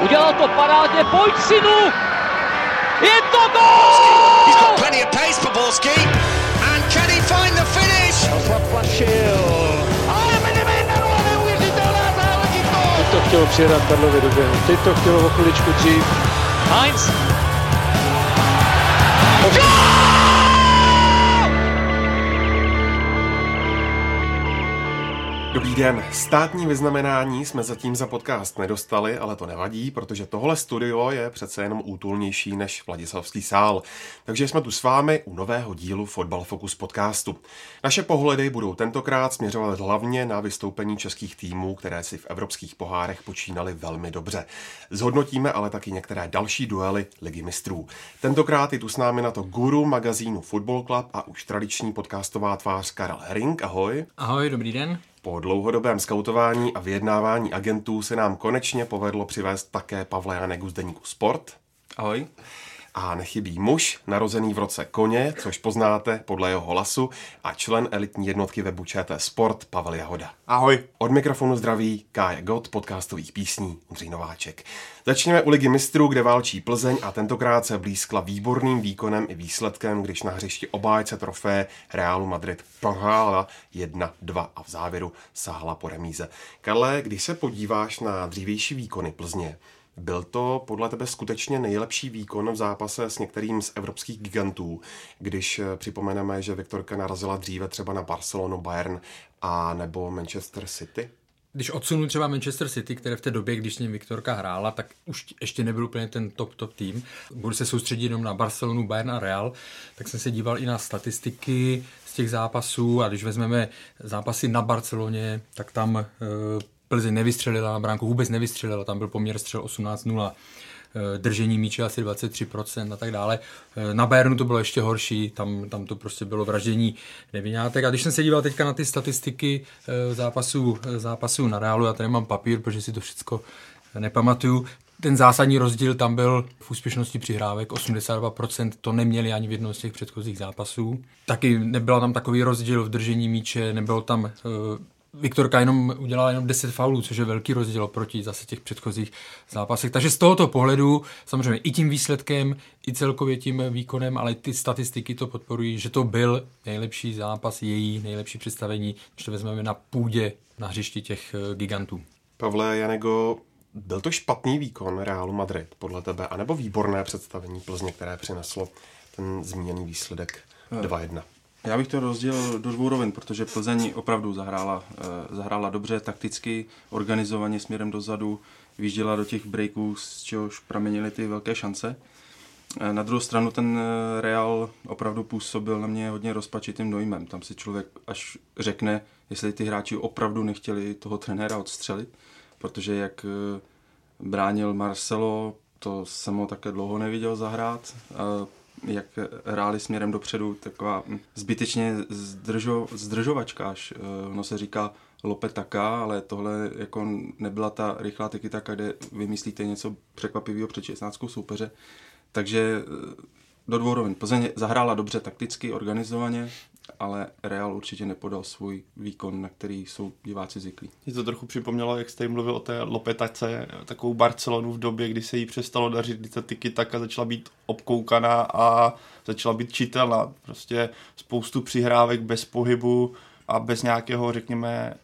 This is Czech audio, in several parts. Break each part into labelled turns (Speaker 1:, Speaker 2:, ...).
Speaker 1: Udělal to parádně, pojď synu! Je to gol!
Speaker 2: He's got plenty of pace for Borski. And can he find the finish?
Speaker 1: Zaplašil.
Speaker 3: To chtělo přijedat Karlovi do běhu. Teď to chtělo o chviličku dřív.
Speaker 1: Heinz.
Speaker 4: Dobrý den. Státní vyznamenání jsme zatím za podcast nedostali, ale to nevadí, protože tohle studio je přece jenom útulnější než Vladislavský sál. Takže jsme tu s vámi u nového dílu Fotbal Focus podcastu. Naše pohledy budou tentokrát směřovat hlavně na vystoupení českých týmů, které si v evropských pohárech počínaly velmi dobře. Zhodnotíme ale taky některé další duely Ligy mistrů. Tentokrát je tu s námi na to guru magazínu Football Club a už tradiční podcastová tvář Karel Herring. Ahoj.
Speaker 5: Ahoj, dobrý den.
Speaker 4: Po dlouhodobém skautování a vyjednávání agentů se nám konečně povedlo přivést také Pavla Janegu z deníku Sport.
Speaker 6: Ahoj.
Speaker 4: A nechybí muž, narozený v roce koně, což poznáte podle jeho hlasu, a člen elitní jednotky webu ČT Sport Pavel Jahoda.
Speaker 6: Ahoj.
Speaker 4: Od mikrofonu zdraví Kája Gott, podcastových písní, Ondřej Nováček. Začněme u Ligy mistrů, kde válčí Plzeň a tentokrát se blízkla výborným výkonem i výsledkem, když na hřišti obájce trofé Realu Madrid prohrála 1-2 a v závěru sahla po remíze. Karle, když se podíváš na dřívější výkony Plzně, byl to podle tebe skutečně nejlepší výkon v zápase s některým z evropských gigantů, když eh, připomeneme, že Viktorka narazila dříve třeba na Barcelonu, Bayern a nebo Manchester City?
Speaker 5: Když odsunu třeba Manchester City, které v té době, když s ním Viktorka hrála, tak už ještě nebyl úplně ten top, top tým. Budu se soustředit jenom na Barcelonu, Bayern a Real, tak jsem se díval i na statistiky z těch zápasů a když vezmeme zápasy na Barceloně, tak tam e, Plzeň nevystřelila na bránku, vůbec nevystřelila, tam byl poměr střel 18-0 držení míče asi 23% a tak dále. Na Bayernu to bylo ještě horší, tam, tam to prostě bylo vraždění nevinátek. A když jsem se díval teďka na ty statistiky zápasů, zápasů na Realu, já tady mám papír, protože si to všechno nepamatuju, ten zásadní rozdíl tam byl v úspěšnosti přihrávek, 82% to neměli ani v jednom z těch předchozích zápasů. Taky nebyl tam takový rozdíl v držení míče, nebylo tam Viktorka jenom udělala jenom 10 faulů, což je velký rozdíl proti zase těch předchozích zápasech. Takže z tohoto pohledu, samozřejmě i tím výsledkem, i celkově tím výkonem, ale ty statistiky to podporují, že to byl nejlepší zápas, její nejlepší představení, když to vezmeme na půdě na hřišti těch eh, gigantů.
Speaker 4: Pavle Janego, byl to špatný výkon Realu Madrid podle tebe, anebo výborné představení Plzně, které přineslo ten zmíněný výsledek 2-1?
Speaker 6: Já bych to rozdělil do dvou rovin, protože Plzeň opravdu zahrála, eh, zahrála dobře, takticky, organizovaně směrem dozadu, vyjížděla do těch breaků, z čehož pramenily ty velké šance. Eh, na druhou stranu ten eh, Real opravdu působil na mě hodně rozpačitým dojmem. Tam si člověk až řekne, jestli ty hráči opravdu nechtěli toho trenéra odstřelit, protože jak bránil Marcelo, to jsem ho také dlouho neviděl zahrát jak hráli směrem dopředu, taková zbytečně zdržo, zdržovačka až. Ono se říká lope taká, ale tohle jako nebyla ta rychlá taka, kde vymyslíte něco překvapivého před 16 soupeře. Takže do dvou rovin. Plzeň zahrála dobře takticky, organizovaně, ale Real určitě nepodal svůj výkon, na který jsou diváci zvyklí.
Speaker 7: Mě to trochu připomnělo, jak jste mluvil o té Lopetace, takovou Barcelonu v době, kdy se jí přestalo dařit, kdy ta tyky taka začala být obkoukaná a začala být čitelná. Prostě spoustu přihrávek bez pohybu a bez nějakého, řekněme,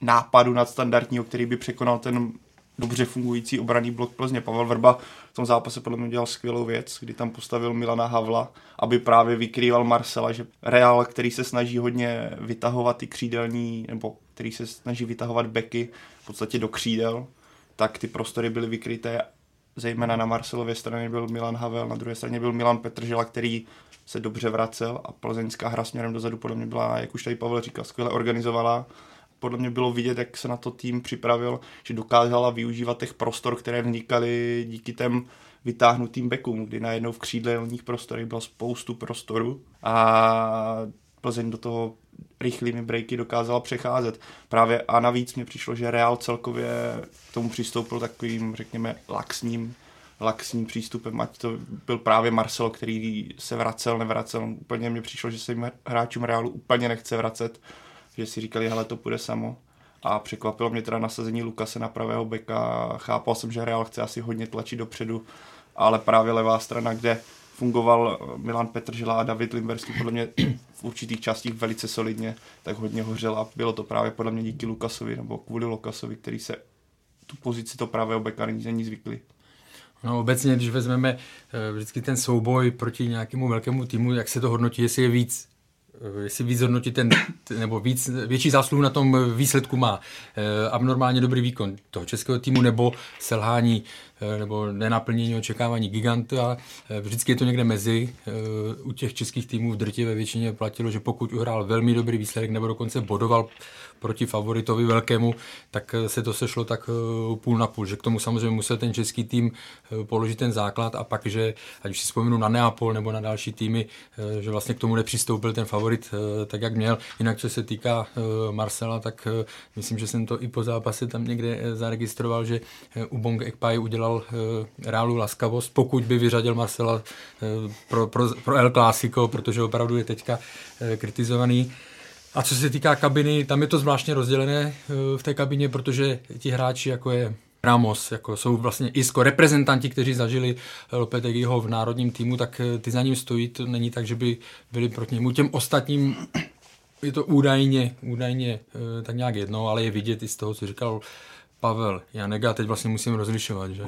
Speaker 7: nápadu nadstandardního, který by překonal ten dobře fungující obraný blok Plzně. Pavel Vrba v tom zápase podle mě udělal skvělou věc, kdy tam postavil Milana Havla, aby právě vykrýval Marcela, že Real, který se snaží hodně vytahovat ty křídelní, nebo který se snaží vytahovat beky v podstatě do křídel, tak ty prostory byly vykryté zejména na Marcelově straně byl Milan Havel, na druhé straně byl Milan Petržela, který se dobře vracel a plzeňská hra směrem dozadu podle mě byla, jak už tady Pavel říkal, skvěle organizovaná podle mě bylo vidět, jak se na to tým připravil, že dokázala využívat těch prostor, které vznikaly díky těm vytáhnutým bekům, kdy najednou v křídelních prostorech bylo spoustu prostoru a Plzeň do toho rychlými breaky dokázala přecházet. Právě a navíc mě přišlo, že Real celkově k tomu přistoupil takovým, řekněme, laxním, laxním přístupem, ať to byl právě Marcelo, který se vracel, nevracel. Úplně mě přišlo, že se jim hráčům Realu úplně nechce vracet že si říkali, hele, to půjde samo. a překvapilo mě teda nasazení Lukase na pravého beka. Chápal jsem, že Real chce asi hodně tlačit dopředu, ale právě levá strana, kde fungoval Milan Petržela a David Limberský podle mě v určitých částích velice solidně, tak hodně hořel a bylo to právě podle mě díky Lukasovi nebo kvůli Lukasovi, který se tu pozici to právě beka není zvyklý.
Speaker 5: No obecně, když vezmeme eh, vždycky ten souboj proti nějakému velkému týmu, jak se to hodnotí, jestli je víc jestli víc hodnotit ten, nebo víc, větší zásluhu na tom výsledku má eh, abnormálně dobrý výkon toho českého týmu nebo selhání eh, nebo nenaplnění očekávání giganta. Vždycky je to někde mezi. U těch českých týmů v drtivé většině platilo, že pokud uhrál velmi dobrý výsledek nebo dokonce bodoval proti favoritovi velkému, tak se to sešlo tak půl na půl, že k tomu samozřejmě musel ten český tým položit ten základ a pak, že ať už si vzpomenu na Neapol nebo na další týmy, že vlastně k tomu nepřistoupil ten favorit eh, tak, jak měl. Jinak, co se týká eh, Marcela, tak eh, myslím, že jsem to i po zápase tam někde zaregistroval, že Ubong Ekpai udělal reálu laskavost, pokud by vyřadil Marcela pro, pro, pro El Clásico, protože opravdu je teďka kritizovaný. A co se týká kabiny, tam je to zvláštně rozdělené v té kabině, protože ti hráči, jako je Ramos, jako jsou vlastně ISKO reprezentanti, kteří zažili Lopetegiho v národním týmu, tak eh, ty za ním stojí, to není tak, že by byli proti němu. Těm ostatním je to údajně, údajně eh, tak nějak jedno, ale je vidět i z toho, co říkal Pavel Janega, teď vlastně musím rozlišovat, že?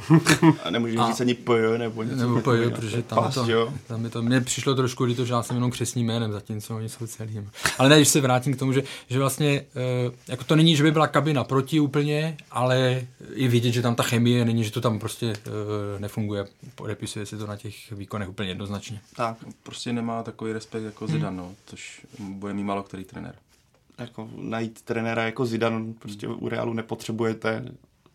Speaker 7: A nemůžu říct ani PJ nebo něco.
Speaker 5: Nebo PJ, protože tam, Pas, to, tam je to, mně přišlo trošku líto, že já jsem jenom křesním jménem, zatímco oni jsou celým. Ale ne, když se vrátím k tomu, že, že vlastně, eh, jako to není, že by byla kabina proti úplně, ale i vidět, že tam ta chemie není, že to tam prostě eh, nefunguje. Podepisuje se to na těch výkonech úplně jednoznačně.
Speaker 6: Tak, prostě nemá takový respekt jako Zidane, no, což bude mít málo který trenér
Speaker 7: jako najít trenéra jako Zidane, prostě u Realu nepotřebujete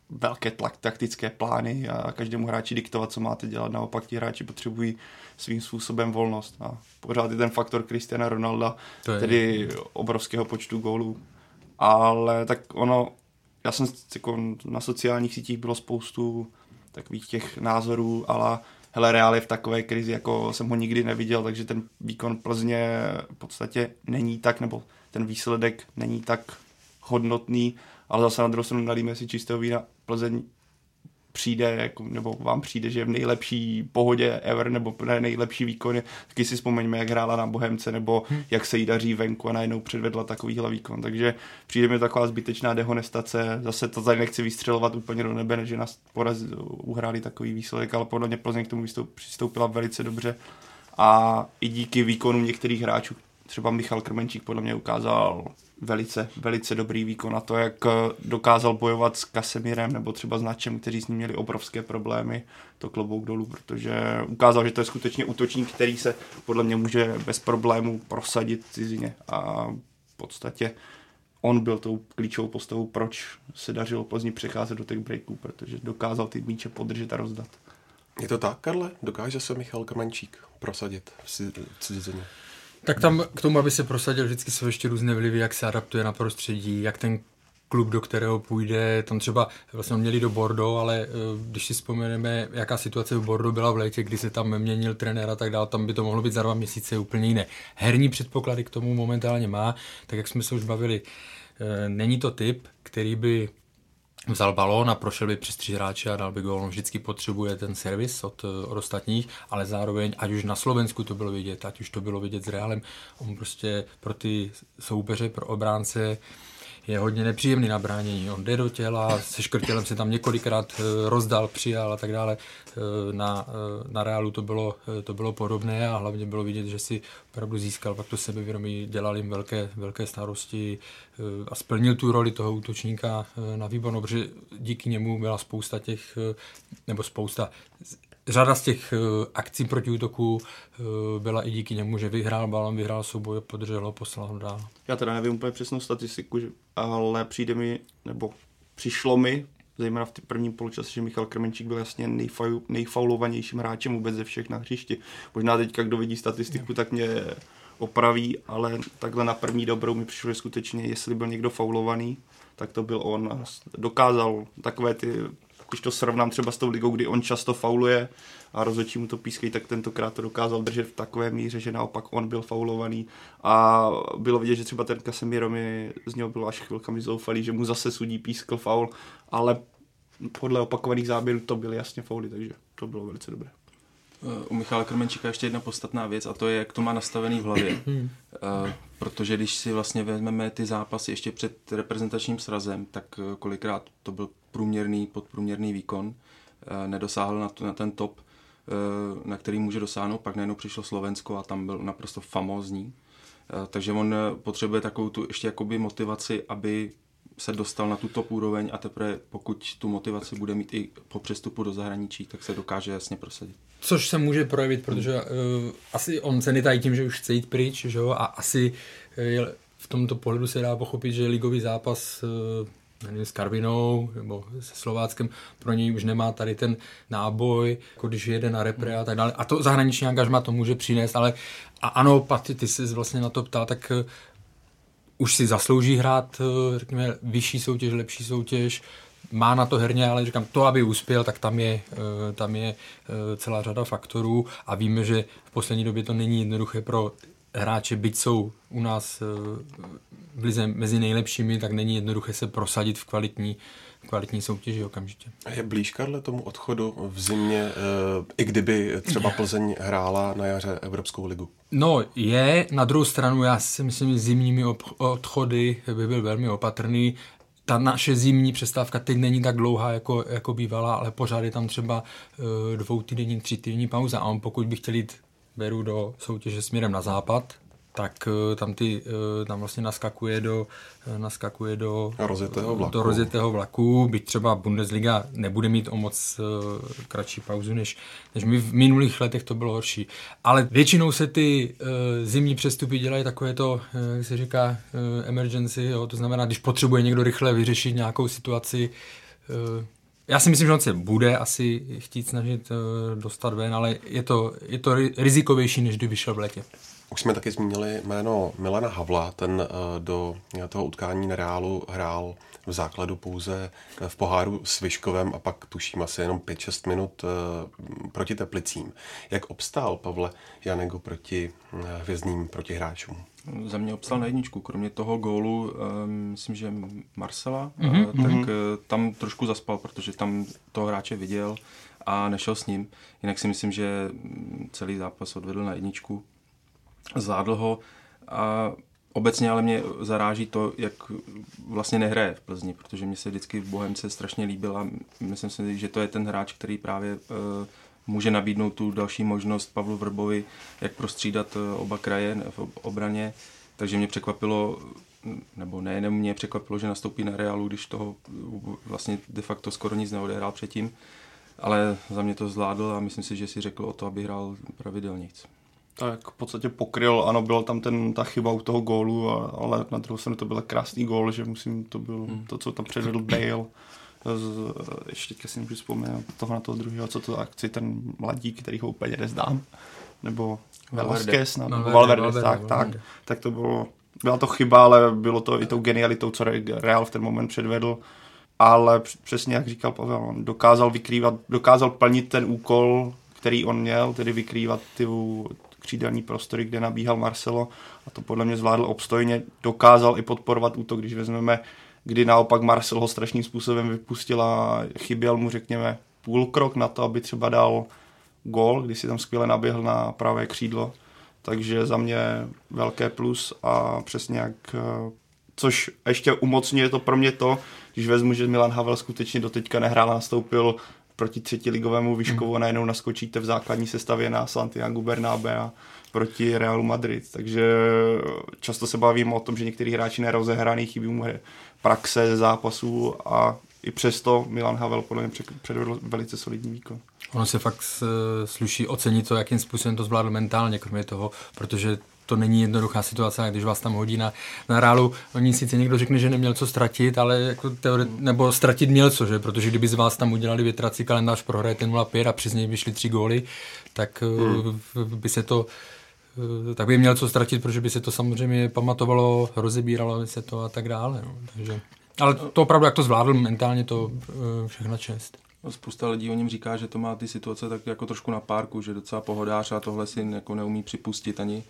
Speaker 7: velké tlak, taktické plány a každému hráči diktovat, co máte dělat. Naopak ti hráči potřebují svým způsobem volnost. A pořád je ten faktor Cristiana Ronalda, tedy obrovského počtu gólů. Ale tak ono, já jsem jako na sociálních sítích bylo spoustu takových těch názorů, ale hele, Real je v takové krizi, jako jsem ho nikdy neviděl, takže ten výkon Plzně v podstatě není tak, nebo ten výsledek není tak hodnotný, ale zase na druhou stranu nalíme si čistého vína. Plzeň přijde, jako, nebo vám přijde, že je v nejlepší pohodě ever, nebo ne nejlepší výkon. Taky si vzpomeňme, jak hrála na Bohemce, nebo hmm. jak se jí daří venku a najednou předvedla takovýhle výkon. Takže přijde mi taková zbytečná dehonestace. Zase to tady nechci vystřelovat úplně do nebe, že nás poraz uhráli takový výsledek, ale podle mě Plzeň k tomu přistoupila velice dobře. A i díky výkonu některých hráčů, třeba Michal Krmenčík podle mě ukázal velice, velice dobrý výkon na to, jak dokázal bojovat s Kasemirem nebo třeba s Načem, kteří s ním měli obrovské problémy, to klobouk dolů, protože ukázal, že to je skutečně útočník, který se podle mě může bez problémů prosadit cizině a v podstatě on byl tou klíčovou postavou, proč se dařilo pozdě přecházet do těch breaků, protože dokázal ty míče podržet a rozdat.
Speaker 4: Je to tak, Karle? Dokáže se Michal Krmenčík prosadit v cizině?
Speaker 5: Tak tam k tomu, aby se prosadil, vždycky jsou ještě různé vlivy, jak se adaptuje na prostředí, jak ten klub, do kterého půjde, tam třeba vlastně měli do Bordeaux, ale eh, když si vzpomeneme, jaká situace v Bordeaux byla v létě, kdy se tam měnil trenér a tak dále, tam by to mohlo být za dva měsíce úplně jiné. Herní předpoklady k tomu momentálně má, tak jak jsme se už bavili, eh, není to typ, který by vzal balón a prošel by přes tři hráče a dal by gól. Vždycky potřebuje ten servis od, od ostatních, ale zároveň, ať už na Slovensku to bylo vidět, ať už to bylo vidět s Realem, on prostě pro ty soupeře, pro obránce je hodně nepříjemný na bránění. On jde do těla, se škrtělem se tam několikrát eh, rozdal, přijal a tak dále. Eh, na, eh, na Reálu to bylo, to bylo podobné a hlavně bylo vidět, že si opravdu získal pak to sebevědomí, dělal jim velké, velké starosti a splnil tu roli toho útočníka na výbornou, protože díky němu byla spousta těch, nebo spousta, řada z těch akcí proti útoku byla i díky němu, že vyhrál balon, vyhrál souboj, podržel ho, poslal ho dál.
Speaker 7: Já teda nevím úplně přesnou statistiku, ale přijde mi, nebo přišlo mi, zejména v prvním poločase, že Michal Krmenčík byl jasně nejfau, nejfaulovanějším hráčem vůbec ze všech na hřišti. Možná teďka, kdo vidí statistiku, tak mě opraví, ale takhle na první dobrou mi přišlo, že skutečně, jestli byl někdo faulovaný, tak to byl on. Dokázal takové ty když to srovnám třeba s tou ligou, kdy on často fauluje a rozhodčí mu to pískají, tak tentokrát to dokázal držet v takové míře, že naopak on byl faulovaný a bylo vidět, že třeba ten Casemiro mi z něho bylo až chvilkami zoufalý, že mu zase sudí pískl faul, ale podle opakovaných záběrů to byly jasně fauly, takže to bylo velice dobré.
Speaker 6: U Michala Krmenčíka ještě jedna podstatná věc a to je, jak to má nastavený v hlavě. Uh, protože když si vlastně vezmeme ty zápasy ještě před reprezentačním srazem, tak eh, kolikrát to byl průměrný, podprůměrný výkon, uh, nedosáhl na, to, na ten top, uh, na který může dosáhnout, pak najednou přišlo Slovensko a tam byl naprosto famózní. Takže on potřebuje takovou tu ještě jakoby motivaci, aby se dostal na tu top úroveň a teprve pokud tu motivaci bude mít i po přestupu do zahraničí, tak se dokáže jasně prosadit.
Speaker 5: Což se může projevit, protože uh, asi on se netají tím, že už chce jít pryč, že jo, a asi uh, v tomto pohledu se dá pochopit, že ligový zápas uh, nevím, s Karvinou nebo se Slováckem, pro něj už nemá tady ten náboj, jako když jede na repre a tak dále. A to zahraniční angažma to může přinést, ale a ano, Paty, ty jsi vlastně na to ptal, tak už si zaslouží hrát, eh, řekněme, vyšší soutěž, lepší soutěž, má na to herně, ale říkám, to, aby uspěl, tak tam je, eh, tam je eh, celá řada faktorů a víme, že v poslední době to není jednoduché pro hráče, byť jsou u nás v lize mezi nejlepšími, tak není jednoduché se prosadit v kvalitní, kvalitní soutěži okamžitě.
Speaker 4: A je blíž, Karle, tomu odchodu v zimě, i kdyby třeba Plzeň hrála na jaře Evropskou ligu?
Speaker 5: No, je. Na druhou stranu, já si myslím, že zimními odchody by byl velmi opatrný. Ta naše zimní přestávka teď není tak dlouhá, jako, jako bývala, ale pořád je tam třeba dvou týdenní, tři týdenní pauza. A on pokud by chtěl jít beru do soutěže směrem na západ, tak eh, tam, ty, eh, tam vlastně naskakuje do, eh, naskakuje do
Speaker 4: rozjetého vlaku.
Speaker 5: Do rozjetého vlaku, byť třeba Bundesliga nebude mít o moc kratší pauzu, než, než my v minulých letech to bylo horší. Ale většinou se ty zimní přestupy dělají takové to, jak se říká, emergency, jo, to znamená, když potřebuje někdo rychle vyřešit nějakou situaci, já si myslím, že on se bude asi chtít snažit dostat ven, ale je to, je to rizikovější, než kdyby šel v létě.
Speaker 4: Už jsme taky zmínili jméno Milana Havla, ten eh, do toho utkání na Reálu hrál v základu pouze v poháru s Vyškovem a pak tuším asi jenom 5-6 minut eh, proti Teplicím. Jak obstál Pavle Janego proti eh, hvězdným protihráčům?
Speaker 6: Za mě obstál na jedničku. Kromě toho gólu, myslím, že Marcela, mm-hmm. tak mm-hmm. tam trošku zaspal, protože tam toho hráče viděl a nešel s ním. Jinak si myslím, že celý zápas odvedl na jedničku zvládl ho a obecně ale mě zaráží to, jak vlastně nehraje v Plzni, protože mě se vždycky v Bohemce strašně líbil a myslím si, že to je ten hráč, který právě uh, může nabídnout tu další možnost Pavlu Vrbovi, jak prostřídat uh, oba kraje v obraně. Takže mě překvapilo, nebo nejenom mě překvapilo, že nastoupí na Realu, když toho vlastně de facto skoro nic neodehrál předtím. Ale za mě to zvládl a myslím si, že si řekl o to, aby hrál pravidelně
Speaker 7: tak v podstatě pokryl, ano, byla tam ten, ta chyba u toho gólu, ale na druhou stranu to byl krásný gól, že musím, to byl hmm. to, co tam předvedl Bale. Z, ještě teďka si můžu vzpomenout toho na toho druhého, co to akci, ten mladík, který ho úplně nezdám, nebo Velasquez, no, Valverde, Valverde, Valverde, tak, Valverde. tak, tak to bylo, byla to chyba, ale bylo to i tou genialitou, co Real v ten moment předvedl ale přesně jak říkal Pavel, on dokázal vykrývat, dokázal plnit ten úkol, který on měl, tedy vykrývat ty, křídelní prostory, kde nabíhal Marcelo a to podle mě zvládl obstojně. Dokázal i podporovat útok, když vezmeme, kdy naopak Marcel ho strašným způsobem vypustil a chyběl mu, řekněme, půl krok na to, aby třeba dal gol, když si tam skvěle naběhl na pravé křídlo. Takže za mě velké plus a přesně jak což ještě umocňuje to pro mě to, když vezmu, že Milan Havel skutečně doteďka nehrál, nastoupil proti třetiligovému Vyškovu hmm. najednou naskočíte v základní sestavě na Santiago Bernabé proti Realu Madrid. Takže často se bavím o tom, že některý hráči nerozehraný, chybí mu praxe ze zápasů a i přesto Milan Havel podle mě předvedl velice solidní výkon.
Speaker 5: Ono se fakt sluší ocenit to, jakým způsobem to zvládl mentálně, kromě toho, protože to není jednoduchá situace, když vás tam hodí na, na rálu. Oni sice někdo řekne, že neměl co ztratit, ale jako teoret, nebo ztratit měl co, že? protože kdyby z vás tam udělali větrací kalendář, prohrajete 0-5 a přes něj vyšly tři góly, tak hmm. by se to eh, tak by měl co ztratit, protože by se to samozřejmě pamatovalo, rozebíralo by se to a tak dále. No. Takže, ale to opravdu, jak to zvládl mentálně, to eh, všechno čest.
Speaker 6: spousta lidí o něm říká, že to má ty situace tak jako trošku na párku, že docela pohodář a tohle si jako neumí připustit ani.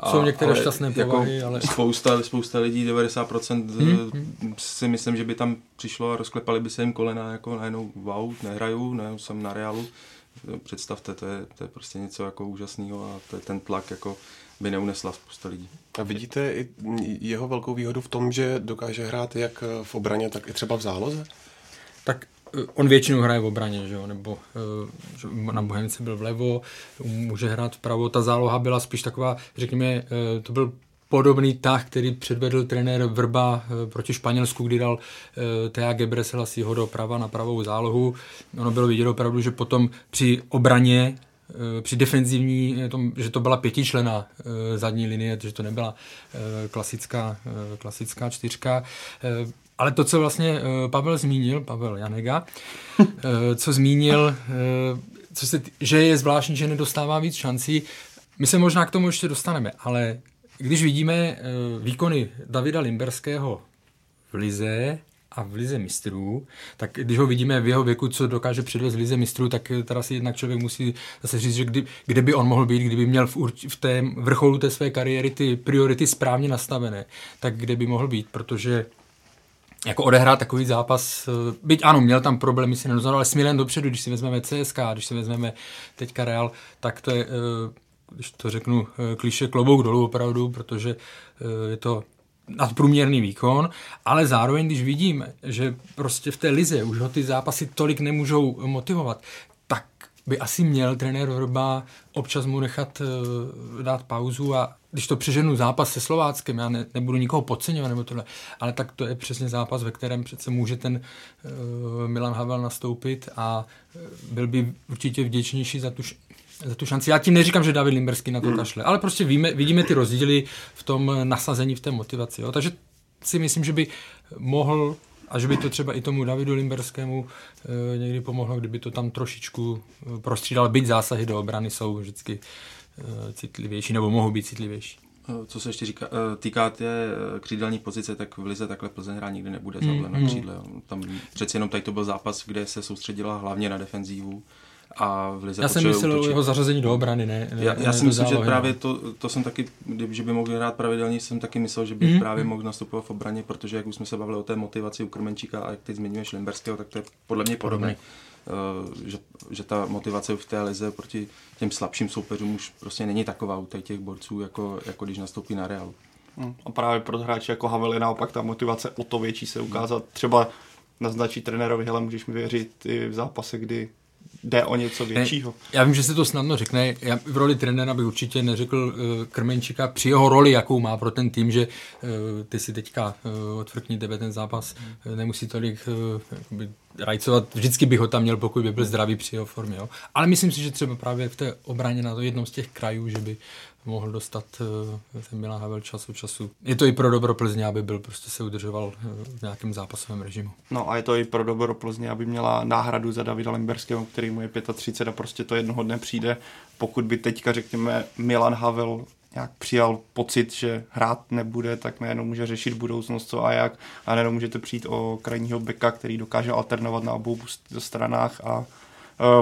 Speaker 5: A, Jsou některé šťastné jako povahy, jako ale...
Speaker 6: Spousta, spousta lidí, 90% hmm, hmm. si myslím, že by tam přišlo a rozklepali by se jim kolena jako najednou wow, nehraju, ne, jsem na Realu. Představte, to je, to je prostě něco jako úžasného a to je ten tlak jako by neunesla spousta lidí.
Speaker 4: A vidíte i jeho velkou výhodu v tom, že dokáže hrát jak v obraně, tak i třeba v záloze?
Speaker 5: Tak eh, on většinou hraje v obraně, že jo? nebo eh, že na Bohemce byl vlevo, může hrát vpravo. Ta záloha byla spíš taková, řekněme, eh, to byl podobný tah, který předvedl trenér Vrba proti Španělsku, kdy dal Thea Gebreselasiho do prava na pravou zálohu. Ono bylo vidět opravdu, že potom při obraně Eh, při defenzivní, že to byla pětičlená eh, zadní linie, že to nebyla eh, klasická, klasická čtyřka. Ale to, co vlastně Pavel zmínil, Pavel Janega, co zmínil, co se, že je zvláštní, že nedostává víc šancí, my se možná k tomu ještě dostaneme, ale když vidíme výkony Davida Limberského v Lize, a v lize mistrů, tak když ho vidíme v jeho věku, co dokáže předvést v lize mistrů, tak teda si jednak člověk musí zase říct, že kdy, kde by on mohl být, kdyby měl v, v té vrcholu té své kariéry ty priority správně nastavené, tak kde by mohl být, protože jako odehrát takový zápas, eh, byť ano, měl tam problémy, si nedozval, ale smělen dopředu, když si vezmeme CSK, když si vezmeme teďka Real, tak to je, eh, když to řeknu, eh, kliše klobouk dolů opravdu, protože je to nadprůměrný výkon, ale zároveň, když vidíme, že prostě v té lize už ho ty zápasy tolik nemůžou motivovat, tak by asi měl trenér Vrba občas mu nechat uh, dát pauzu a když to přeženu zápas se Slováckem, já ne, nebudu nikoho podceňovat nebo tohle, ale tak to je přesně zápas, ve kterém přece může ten uh, Milan Havel nastoupit a byl by určitě vděčnější za tu za tu šanci. Já tím neříkám, že David Limberský na to hmm. kašle, ale prostě víme, vidíme ty rozdíly v tom nasazení, v té motivaci. Jo. Takže si myslím, že by mohl a že by to třeba i tomu Davidu Limberskému e, někdy pomohlo, kdyby to tam trošičku eh, prostřídal, byť zásahy do obrany jsou vždycky e, citlivější, nebo mohou být citlivější.
Speaker 6: Co se ještě říká, týká té křídelní pozice, tak v Lize takhle Plzeň hrát nikdy nebude mm, na křídle. Tam přeci jenom tady to byl zápas, kde se soustředila hlavně na defenzívu a v Lize
Speaker 5: Já jsem myslel o jeho zařazení do obrany, ne?
Speaker 6: ne já, já si myslím, že právě to, to jsem taky, že by mohl hrát pravidelně, jsem taky myslel, že by mm. právě mohl nastupovat v obraně, protože jak už jsme se bavili o té motivaci u Krmenčíka a jak teď zmiňuješ Limberského, tak to je podle mě podobné. Uh, že, že ta motivace v té lize proti těm slabším soupeřům už prostě není taková u těch borců, jako, jako když nastoupí na Realu.
Speaker 7: Hmm. A právě pro hráče jako Havel je naopak ta motivace o to větší se ukázat. Třeba naznačí trenérovi, hele, můžeš mi věřit i v zápase, kdy jde o něco většího.
Speaker 5: Já vím, že se to snadno řekne. Já v roli trenéra bych určitě neřekl uh, Krmenčíka při jeho roli, jakou má pro ten tým, že uh, ty si teďka uh, odfrkni tebe ten zápas, uh, nemusí tolik uh, rajcovat. Vždycky bych ho tam měl, pokud by byl zdravý při jeho formě. Jo. Ale myslím si, že třeba právě v té obraně na to jednom z těch krajů, že by mohl dostat uh, ten Milan Havel čas od času. Je to i pro dobro Plzně, aby byl prostě se udržoval uh, v nějakém zápasovém režimu.
Speaker 7: No a je to i pro dobro Plzně, aby měla náhradu za Davida Lemberského, který mu je 35 a prostě to jednoho dne přijde. Pokud by teďka, řekněme, Milan Havel nějak přijal pocit, že hrát nebude, tak najednou může řešit budoucnost co a jak a najednou můžete přijít o krajního beka, který dokáže alternovat na obou stranách a uh,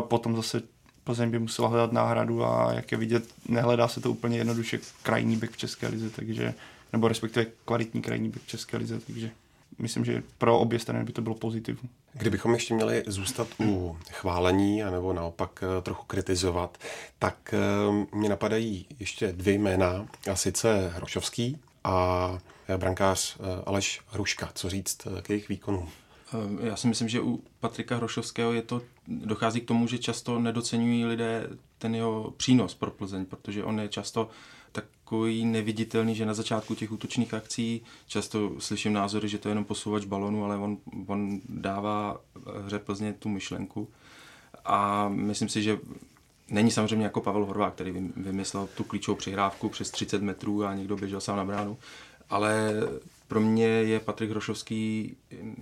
Speaker 7: potom zase Plzeň by musela hledat náhradu a jak je vidět, nehledá se to úplně jednoduše krajní bek v České lize, takže, nebo respektive kvalitní krajní bek v České lize, takže myslím, že pro obě strany by to bylo pozitivní.
Speaker 4: Kdybychom ještě měli zůstat u chválení, anebo naopak eh, trochu kritizovat, tak eh, mě napadají ještě dvě jména, a sice Hrošovský a brankář eh, Aleš Hruška. Co říct k jejich výkonům?
Speaker 6: Já si myslím, že u Patrika Hrošovského je to, dochází k tomu, že často nedocenují lidé ten jeho přínos pro Plzeň, protože on je často takový neviditelný, že na začátku těch útočných akcí často slyším názory, že to je jenom posouvač balonu, ale on, on dává hře Plzně tu myšlenku. A myslím si, že není samozřejmě jako Pavel Horvá, který vymyslel tu klíčovou přihrávku přes 30 metrů a někdo běžel sám na bránu, ale pro mě je Patrik Hrošovský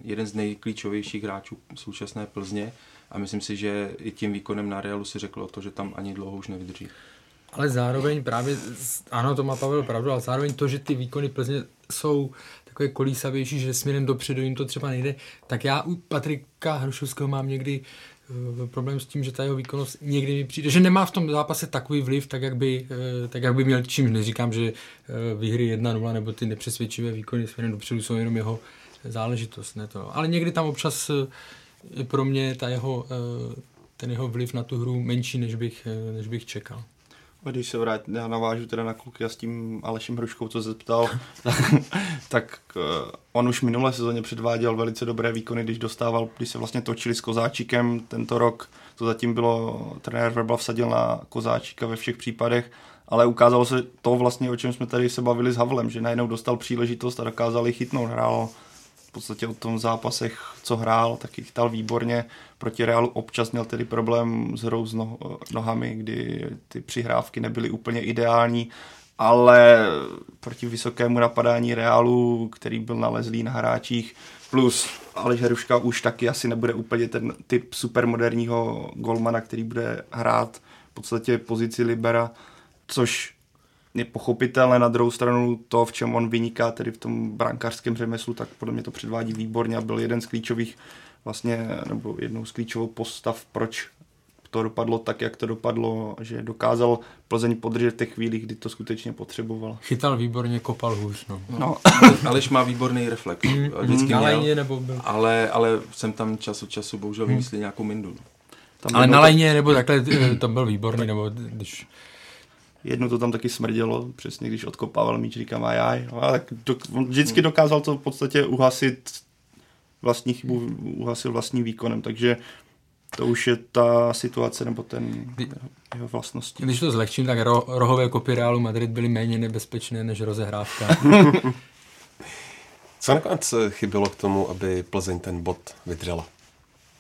Speaker 6: jeden z nejklíčovějších hráčů současné Plzně a myslím si, že i tím výkonem na Realu si řekl o to, že tam ani dlouho už nevydrží.
Speaker 5: Ale zároveň právě, ano, to má Pavel pravdu, ale zároveň to, že ty výkony Plzně jsou takové kolísavější, že směrem dopředu jim to třeba nejde, tak já u Patrika Hrušovského mám někdy problém s tím, že ta jeho výkonnost někdy mi přijde, že nemá v tom zápase takový vliv, tak jak by, uh, tak jak by měl, čím neříkám, že uh, výhry 1-0 nebo ty nepřesvědčivé výkony směrem dopředu jsou jenom jeho záležitost. Ne to. Ale někdy tam občas pro mě ta jeho, ten jeho vliv na tu hru menší, než bych, než bych čekal.
Speaker 7: A když se vrátím, já navážu teda na kluky a s tím Alešem Hruškou, co se ptal, tak, tak uh, on už minulé sezóně předváděl velice dobré výkony, když dostával, když se vlastně točili s Kozáčikem tento rok, to zatím bylo, trenér Verbal vsadil na Kozáčika ve všech případech, ale ukázalo se to vlastně, o čem jsme tady se bavili s Havlem, že najednou dostal příležitost a dokázal ji chytnout, hrál podstatě o tom zápasech, co hrál, tak jich chytal výborně. Proti Realu občas měl tedy problém s hrou s nohami, kdy ty přihrávky nebyly úplně ideální, ale proti vysokému napadání Realu, který byl nalezlý na hráčích, plus Aleš Hruška už taky asi nebude úplně ten typ supermoderního golmana, který bude hrát v podstatě pozici libera, což je pochopitelné. Na druhou stranu to, v čem on vyniká, tedy v tom brankářském řemeslu, tak podle mě to předvádí výborně a byl jeden z klíčových vlastně, nebo jednou z klíčovou postav, proč to dopadlo tak, jak to dopadlo, že dokázal Plzeň podržet v těch chvílích, kdy to skutečně potřeboval.
Speaker 5: Chytal výborně, kopal hůř. No.
Speaker 6: no. Aleš má výborný reflex.
Speaker 5: Mm, vždycky na lajně nebo byl.
Speaker 6: Ale, ale jsem tam čas od času bohužel hmm. vymyslel nějakou mindu. No.
Speaker 5: Tam ale na lajně nebo takhle eh, to byl výborný, nebo když
Speaker 7: Jedno to tam taky smrdělo, přesně když odkopával míč, říkám ajaj. No, ale do, on vždycky dokázal to v podstatě uhasit vlastní chybu, uhasil vlastním výkonem, takže to už je ta situace nebo ten jeho vlastnosti.
Speaker 5: Když to zlehčím, tak ro, rohové kopy Realu Madrid byly méně nebezpečné než rozehrávka.
Speaker 4: Co nakonec chybělo k tomu, aby Plzeň ten bod vydřela?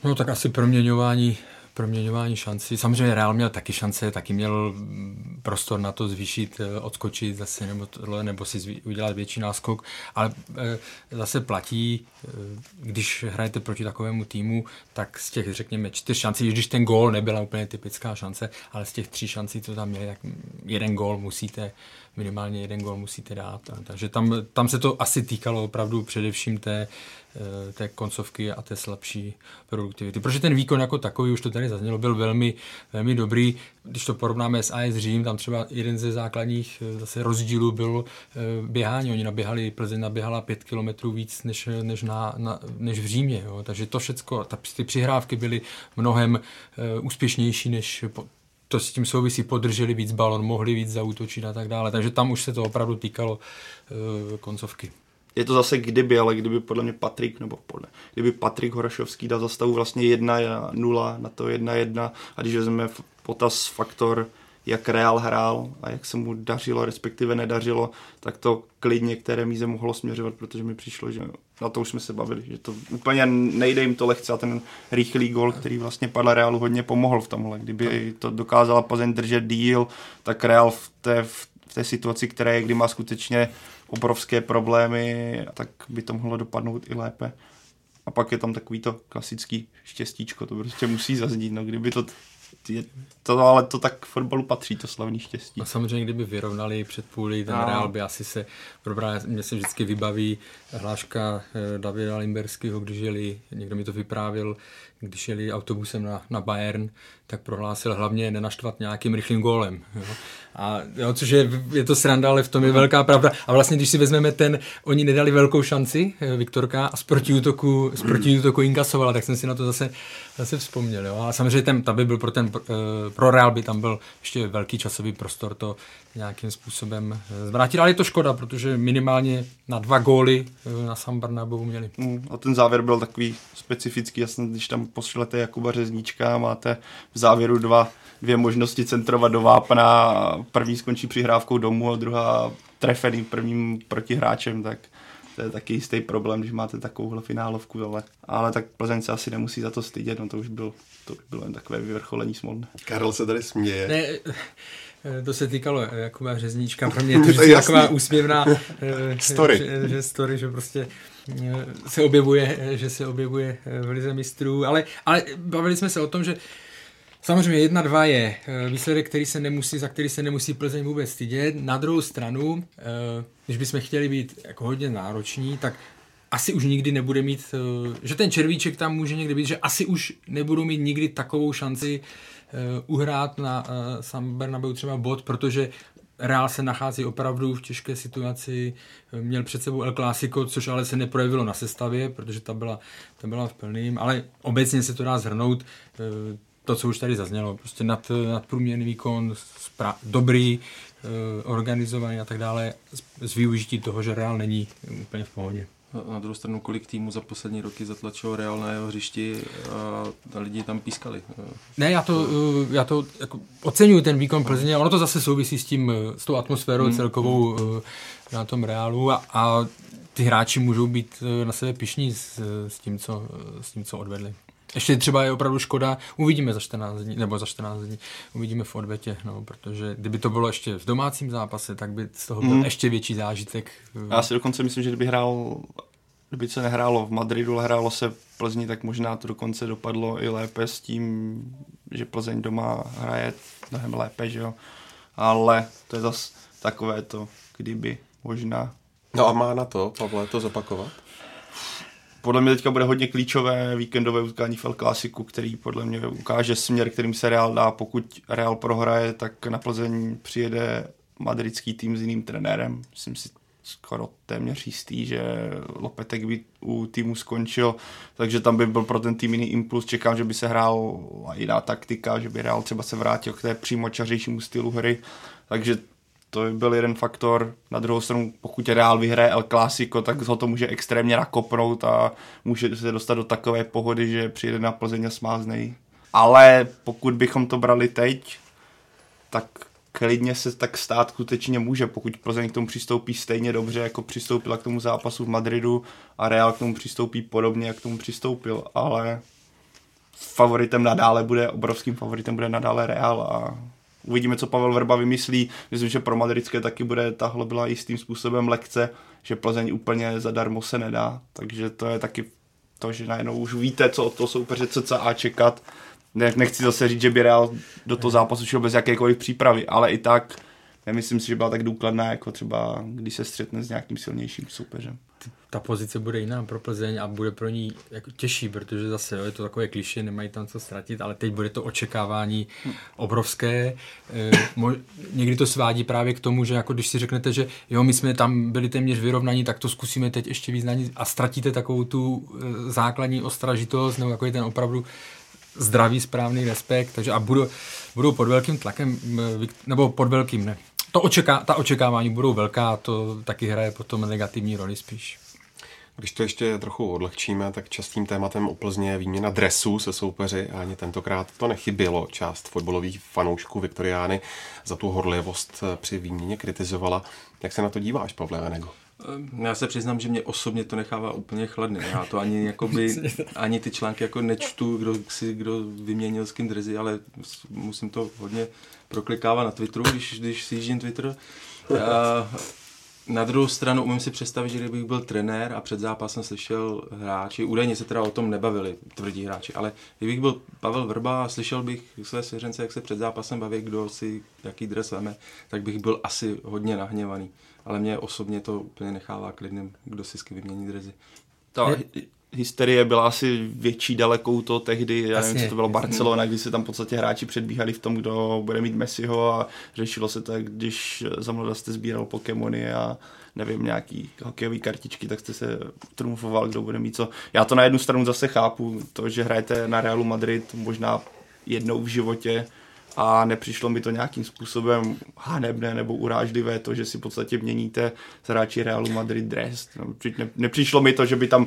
Speaker 5: No tak asi proměňování proměňování šancí. Samozřejmě Real měl taky šance, taky měl prostor na to zvýšit, eh, odskočit zase nebo, tohle, nebo si udělat větší náskok, ale eh, zase platí, eh, když hrajete proti takovému týmu, tak z těch, řekněme, čtyř šancí, když ten gól nebyla úplně typická šance, ale z těch tří šancí, co tam měli, tak jeden gól musíte, minimálně jeden gól musíte dát. Takže tam, tam se to asi týkalo opravdu především té, Eh, té koncovky a té slabší produktivity. Protože ten výkon jako takový, už to tady zaznělo, byl velmi, velmi dobrý. Když to porovnáme s AS Řím, tam třeba jeden ze základních eh, zase rozdílů byl eh, běhání. Oni naběhali, Plzeň naběhala pět kilometrů víc než, než, na, na, než v Římě. Jo. Takže to všechno, ta, ty přihrávky byly mnohem úspěšnější než to s tím souvisí, podrželi víc balon, mohli víc zautočit a tak dále. Takže tam už se to opravdu týkalo uh, koncovky
Speaker 7: je to zase kdyby, ale kdyby podle mě Patrik, nebo podle, kdyby Patrik Horašovský dal za stavu vlastně 1-0 na to 1-1 a když vezmeme potaz faktor, jak Real hrál a jak se mu dařilo, respektive nedařilo, tak to klidně které míze mohlo směřovat, protože mi přišlo, že na to už jsme se bavili, že to úplně nejde jim to lehce a ten rychlý gol, který vlastně padl Realu hodně pomohl v tomhle. Kdyby to dokázala Plzeň držet díl, tak Real v té, v té situaci, které je, kdy má skutečně obrovské problémy, tak by to mohlo dopadnout i lépe. A pak je tam takový to klasický štěstíčko, to prostě musí zaznít, no kdyby to je to, ale to tak fotbalu patří, to slavný štěstí.
Speaker 5: A samozřejmě, kdyby vyrovnali před půli, ten no. Real by asi se probral, mě se vždycky vybaví hláška eh, Davida Limberského, když jeli, někdo mi to vyprávil, když jeli autobusem na, na Bayern, tak prohlásil hlavně nenaštvat nějakým rychlým gólem. Jo. A jo, což je, je to sranda, ale v tom je velká pravda. A vlastně, když si vezmeme ten, oni nedali velkou šanci, eh, Viktorka, a z protiútoku, z protiútoku inkasovala, tak jsem si na to zase, zase vzpomněl. Jo. A samozřejmě ten, ta by byl pro ten, eh, pro Real by tam byl ještě velký časový prostor to nějakým způsobem eh, zvrátit. Ale je to škoda, protože minimálně na dva góly na San Bernabeu měli.
Speaker 7: Mm, a ten závěr byl takový specifický, jasně, když tam pošlete Jakuba Řezníčka, máte v závěru dva, dvě možnosti centrovat do vápna, první skončí přihrávkou domů a druhá trefeným prvním protihráčem, tak to je taky jistý problém, když máte takovouhle finálovku, ale, ale tak Plzeň se asi nemusí za to stydět, no to už, byl, to už bylo jen takové vyvrcholení smolné.
Speaker 4: Karel se tady směje.
Speaker 5: Ne, eh, to se týkalo Jakuba Řezníčka, pro mě je to, to je taková úsměvná
Speaker 4: eh, story.
Speaker 5: Že, že, story, že prostě eh, se objevuje, že se objevuje v Lize mistrů, ale, ale bavili jsme se o tom, že Samozřejmě 1-2 je eh, výsledek, který se nemusí, za který se nemusí Plzeň vůbec stydět. Na druhou stranu, eh, když bychom chtěli být jako hodně nároční, tak asi už nikdy nebude mít, eh, že ten červíček tam může někdy být, že asi už nebudou mít nikdy takovou šanci uhrát na San Bernabeu třeba bod, protože Real se nachází opravdu v těžké situaci, měl před sebou El Clásico, což ale se neprojevilo na sestavě, protože ta byla, ta byla v plným, ale obecně se to dá zhrnout, to, co už tady zaznělo, prostě nad, nadprůměrný výkon, spra- dobrý, Eh, organizovaný a tak dále, s využití toho, že Real není úplně v pohodě.
Speaker 6: Na druhou stranu, kolik týmů za poslední roky zatlačilo Real na jeho hřišti a lidi tam pískali.
Speaker 5: Ne, já to, eh, já to jako oceňuji ten výkon Plzně, ono to zase souvisí s tím, s tou atmosférou hmm. celkovou hmm. na tom Realu a, a ty hráči můžou být na sebe pišní s, s, tím, co, s tím, co odvedli. Ještě třeba je opravdu škoda, uvidíme za 14 dní, nebo za 14 dní, uvidíme v odvetě, no, protože kdyby to bylo ještě v domácím zápase, tak by z toho byl mm. ještě větší zážitek.
Speaker 7: Já si dokonce myslím, že kdyby hrál, kdyby se nehrálo v Madridu, ale hrálo se v Plzni, tak možná to dokonce dopadlo i lépe s tím, že Plzeň doma hraje mnohem lépe, že jo. Ale to je zase takové to, kdyby možná.
Speaker 4: No a má na to, Pavle, to zopakovat?
Speaker 7: Podle mě teďka bude hodně klíčové víkendové utkání v El který podle mě ukáže směr, kterým se Real dá. Pokud Real prohraje, tak na Plzeň přijede madridský tým s jiným trenérem. Myslím si skoro téměř jistý, že Lopetek by u týmu skončil, takže tam by byl pro ten tým jiný impuls. Čekám, že by se hrál jiná taktika, že by Real třeba se vrátil k té přímočařejšímu stylu hry. Takže to by byl jeden faktor. Na druhou stranu, pokud Real vyhraje El Clásico, tak ho to může extrémně nakopnout a může se dostat do takové pohody, že přijede na Plzeň a smáznej. Ale pokud bychom to brali teď, tak klidně se tak stát skutečně může, pokud Plzeň k tomu přistoupí stejně dobře, jako přistoupila k tomu zápasu v Madridu a Real k tomu přistoupí podobně, jak k tomu přistoupil, ale favoritem nadále bude, obrovským favoritem bude nadále Real a uvidíme, co Pavel Verba vymyslí. Myslím, že pro madridské taky bude tahle byla jistým způsobem lekce, že Plzeň úplně zadarmo se nedá, takže to je taky to, že najednou už víte, co od toho soupeře CCA čekat. Ne, nechci zase říct, že by Real do toho zápasu šel bez jakékoliv přípravy, ale i tak nemyslím si, že byla tak důkladná, jako třeba když se střetne s nějakým silnějším soupeřem
Speaker 5: ta pozice bude jiná pro Plzeň a bude pro ní jako těžší, protože zase jo, je to takové kliše, nemají tam co ztratit, ale teď bude to očekávání obrovské. E, mo, někdy to svádí právě k tomu, že jako když si řeknete, že jo, my jsme tam byli téměř vyrovnaní, tak to zkusíme teď ještě víc a ztratíte takovou tu e, základní ostražitost, nebo jako je ten opravdu zdravý, správný respekt, takže a budou, budou pod velkým tlakem, nebo pod velkým, ne, to očeká, ta očekávání budou velká, to taky hraje potom negativní roli spíš.
Speaker 4: Když to ještě trochu odlehčíme, tak častým tématem o Plzně je výměna dresů se soupeři a ani tentokrát to nechybělo. Část fotbalových fanoušků Viktoriány za tu horlivost při výměně kritizovala. Jak se na to díváš, Pavle Venego?
Speaker 6: Ehm, já se přiznám, že mě osobně to nechává úplně chladný. Já to ani, jakoby, ani ty články jako nečtu, kdo si kdo vyměnil s kým dresy, ale musím to hodně proklikávat na Twitteru, když, když si jíždím Twitter. A na druhou stranu umím si představit, že kdybych byl trenér a před zápasem slyšel hráči, údajně se teda o tom nebavili tvrdí hráči, ale kdybych byl Pavel Vrba a slyšel bych své svěřence, jak se před zápasem baví, kdo si jaký dres veme, tak bych byl asi hodně nahněvaný. Ale mě osobně to úplně nechává klidným, kdo si s vymění drezy.
Speaker 7: Ta hysterie byla asi větší dalekou to tehdy, já nevím, co to bylo Barcelona, kdy se tam v podstatě hráči předbíhali v tom, kdo bude mít Messiho a řešilo se to, když za jste sbíral Pokémony a nevím, nějaký hokejové kartičky, tak jste se trumfoval, kdo bude mít co. Já to na jednu stranu zase chápu, to, že hrajete na Realu Madrid možná jednou v životě, a nepřišlo mi to nějakým způsobem hanebné nebo urážlivé to, že si v podstatě měníte z hráči Realu Madrid dres. No, nepřišlo mi to, že by tam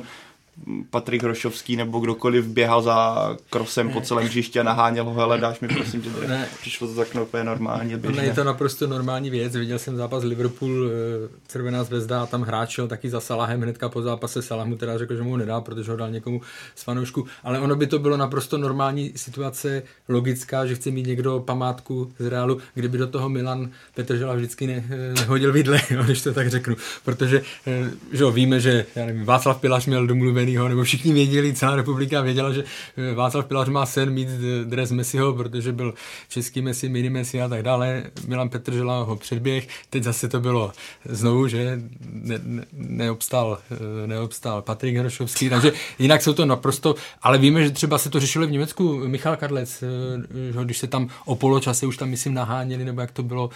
Speaker 7: Patrik Hrošovský nebo kdokoliv běhal za krosem po celém hřišti a naháněl ho, hele, dáš mi prosím tě, ne. přišlo to tak úplně normálně.
Speaker 5: Ne, je to naprosto normální věc, viděl jsem zápas Liverpool, eh, Červená zvezda a tam hráčil taky za Salahem hnedka po zápase, Salah mu teda řekl, že mu ho nedá, protože ho dal někomu z fanoušku, ale ono by to bylo naprosto normální situace, logická, že chce mít někdo památku z Reálu, kdyby do toho Milan Petržela vždycky ne, eh, nehodil vidle, když to tak řeknu, protože eh, že jo, víme, že já nevím, Václav Pilař měl domluvený nastavenýho, nebo všichni věděli, celá republika věděla, že eh, Václav Pilař má sen mít dres Messiho, protože byl český Messi, mini Messi a tak dále. Milan Petržela ho předběh, teď zase to bylo znovu, že ne, ne, neobstál, neobstál Patrik Hrošovský, takže jinak jsou to naprosto, ale víme, že třeba se to řešilo v Německu, Michal Kadlec, když se tam o poločase už tam, myslím, naháněli, nebo jak to bylo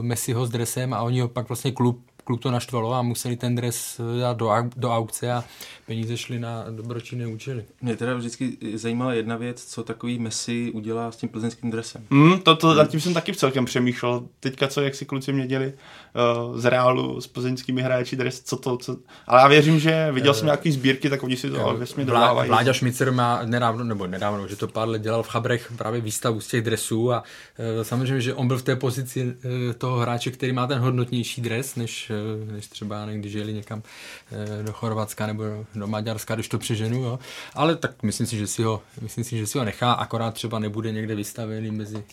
Speaker 5: Messiho s dresem a oni ho pak vlastně klub klub to naštvalo a museli ten dres dát do, do aukce a peníze šly na dobročinné účely.
Speaker 6: Mě teda vždycky zajímala jedna věc, co takový Messi udělá s tím plzeňským dresem.
Speaker 7: Mm, to, to, zatím jsem taky celkem přemýšlel. Teďka co, jak si kluci měděli uh, z Reálu s plzeňskými hráči dres, co to, co... Ale já věřím, že viděl jsem nějaký sbírky, tak oni si to vesmě dodávají.
Speaker 5: Vláďa Šmicer má nedávno, nebo nedávno, že to pár let dělal v Chabrech právě výstavu z těch dresů a uh, samozřejmě, že on byl v té pozici uh, toho hráče, který má ten hodnotnější dres, než, než třeba když jeli někam uh, do Chorvatska nebo do Maďarska, když to přeženu, jo. Ale tak myslím si, že si ho, myslím si, že si ho nechá, akorát třeba nebude někde vystavený mezi,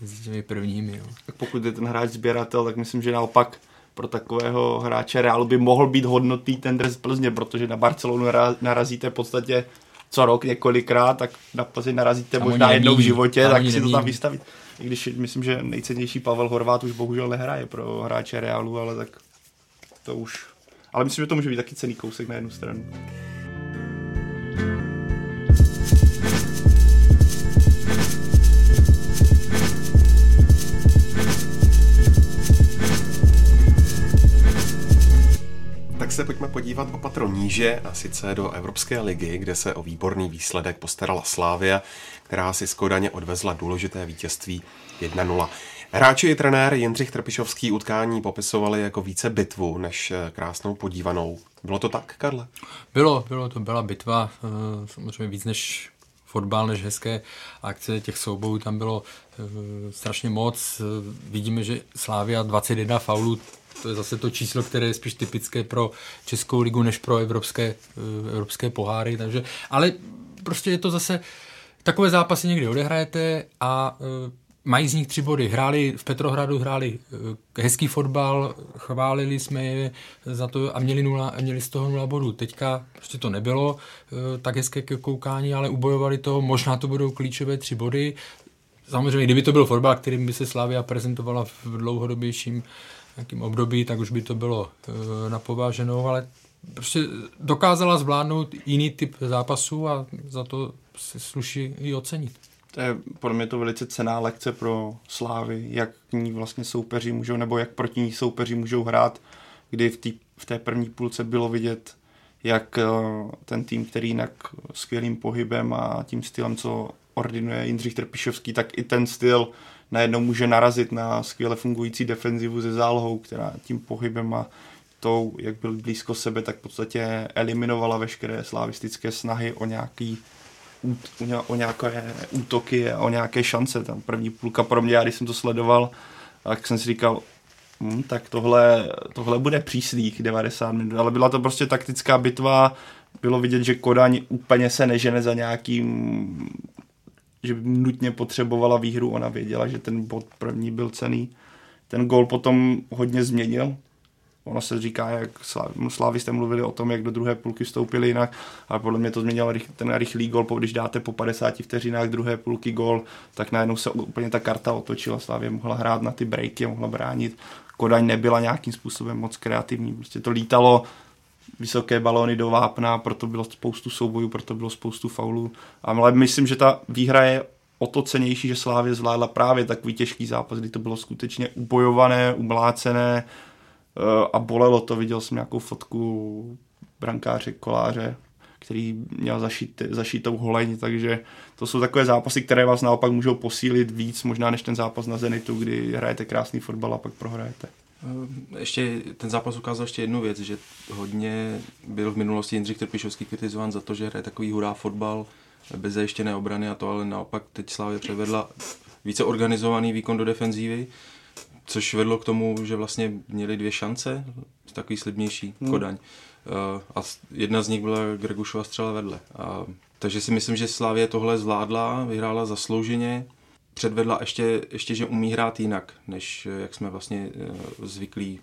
Speaker 5: mezi těmi prvními. Jo.
Speaker 7: Tak pokud je ten hráč sběratel, tak myslím, že naopak pro takového hráče Real by mohl být hodnotný ten dres Plzně, protože na Barcelonu narazíte v podstatě co rok několikrát, tak na Plzeň narazíte tam možná jednou v životě, tak si to tam vystavit. I když myslím, že nejcennější Pavel Horvát už bohužel nehraje pro hráče Realu, ale tak to už ale myslím, že to může být taky cený kousek na jednu stranu.
Speaker 4: Tak se pojďme podívat o patro níže, a sice do Evropské ligy, kde se o výborný výsledek postarala Slávia, která si z Kodaně odvezla důležité vítězství 1-0. Hráči i trenér Jindřich Trpišovský utkání popisovali jako více bitvu než eh, krásnou podívanou. Bylo to tak, Karle?
Speaker 5: Bylo, bylo to, byla bitva, eh, samozřejmě víc než fotbal, než hezké akce těch soubojů, tam bylo eh, strašně moc. Vidíme, že Slávia 21 faulů, to je zase to číslo, které je spíš typické pro Českou ligu, než pro evropské, evropské poháry, takže, ale prostě je to zase takové zápasy někdy odehrajete a mají z nich tři body. Hráli v Petrohradu, hráli eh, hezký fotbal, chválili jsme je za to a měli, nula, měli z toho nula bodů. Teďka prostě to nebylo eh, tak hezké koukání, ale ubojovali to, možná to budou klíčové tři body. Samozřejmě, kdyby to byl fotbal, kterým by se Slavia prezentovala v dlouhodobějším nějakým období, tak už by to bylo e, napováženou, ale prostě dokázala zvládnout jiný typ zápasů a za to se sluší i ocenit
Speaker 7: to je podle mě to velice cená lekce pro Slávy, jak k ní vlastně soupeři můžou, nebo jak proti ní soupeři můžou hrát, kdy v, tý, v té první půlce bylo vidět, jak eh, ten tým, který jinak skvělým pohybem a tím stylem, co ordinuje Jindřich Trpišovský, tak i ten styl najednou může narazit na skvěle fungující defenzivu ze zálohou, která tím pohybem a tou, jak byl blízko sebe, tak v podstatě eliminovala veškeré slavistické snahy o nějaký o nějaké útoky a o nějaké šance. Tam první půlka pro mě, já když jsem to sledoval, tak jsem si říkal, hm, tak tohle, tohle bude příslých 90 minut, ale byla to prostě taktická bitva, bylo vidět, že Kodaň úplně se nežene za nějakým, že by nutně potřebovala výhru, ona věděla, že ten bod první byl cený. Ten gol potom hodně změnil, Ono se říká, jak slávisté mluvili o tom, jak do druhé půlky vstoupili jinak, ale podle mě to změnilo ten rychlý gol, když dáte po 50 vteřinách druhé půlky gol, tak najednou se úplně ta karta otočila, Slávě mohla hrát na ty breaky, mohla bránit. Kodaň nebyla nějakým způsobem moc kreativní, prostě to lítalo vysoké balóny do vápna, proto bylo spoustu soubojů, proto bylo spoustu faulů. Ale myslím, že ta výhra je o to cenější, že Slávě zvládla právě takový těžký zápas, kdy to bylo skutečně ubojované, umlácené, a bolelo to, viděl jsem nějakou fotku brankáře, koláře, který měl zašít, zašítou holeň, takže to jsou takové zápasy, které vás naopak můžou posílit víc, možná než ten zápas na Zenitu, kdy hrajete krásný fotbal a pak prohrajete.
Speaker 6: Eh, ještě ten zápas ukázal ještě jednu věc, že hodně byl v minulosti Jindřich Trpišovský kritizován za to, že hraje takový hurá fotbal bez zajištěné obrany a to ale naopak teď Slávě převedla více organizovaný výkon do defenzívy což vedlo k tomu, že vlastně měli dvě šance, takový slibnější hmm. Kodaň. Uh, a jedna z nich byla Gregušova střela vedle. A, takže si myslím, že Slávě tohle zvládla, vyhrála zaslouženě, předvedla ještě, ještě, že umí hrát jinak, než jak jsme vlastně uh, zvyklí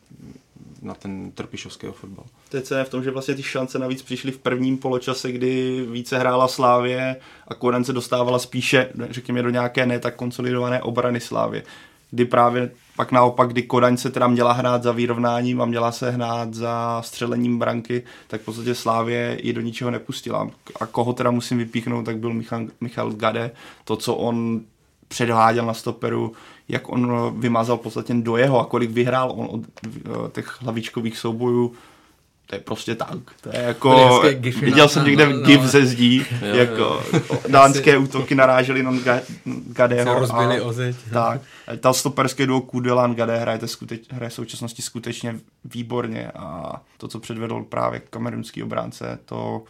Speaker 6: na ten trpišovský fotbal.
Speaker 7: To je cené v tom, že vlastně ty šance navíc přišly v prvním poločase, kdy více hrála Slávě a Kodan se dostávala spíše, řekněme, do nějaké ne tak konsolidované obrany Slávě. Kdy právě pak naopak, kdy Kodaň se teda měla hrát za vyrovnáním a měla se hrát za střelením branky, tak v podstatě Slávě ji do ničeho nepustila. A koho teda musím vypíchnout, tak byl Michal, Michal Gade. To, co on předháděl na stoperu, jak on vymazal v podstatě do jeho a kolik vyhrál on od eh, těch hlavičkových soubojů, to je prostě tank. To je jako, viděl jsem někde no, no, gif ze zdí, jako dánské útoky narážely na Gadeho.
Speaker 5: rozbili a, ozeď.
Speaker 7: Tak, ta stoperské duo Kudelan Gade hraje, skuteč, hraje v současnosti skutečně výborně a to, co předvedl právě kamerunský obránce, to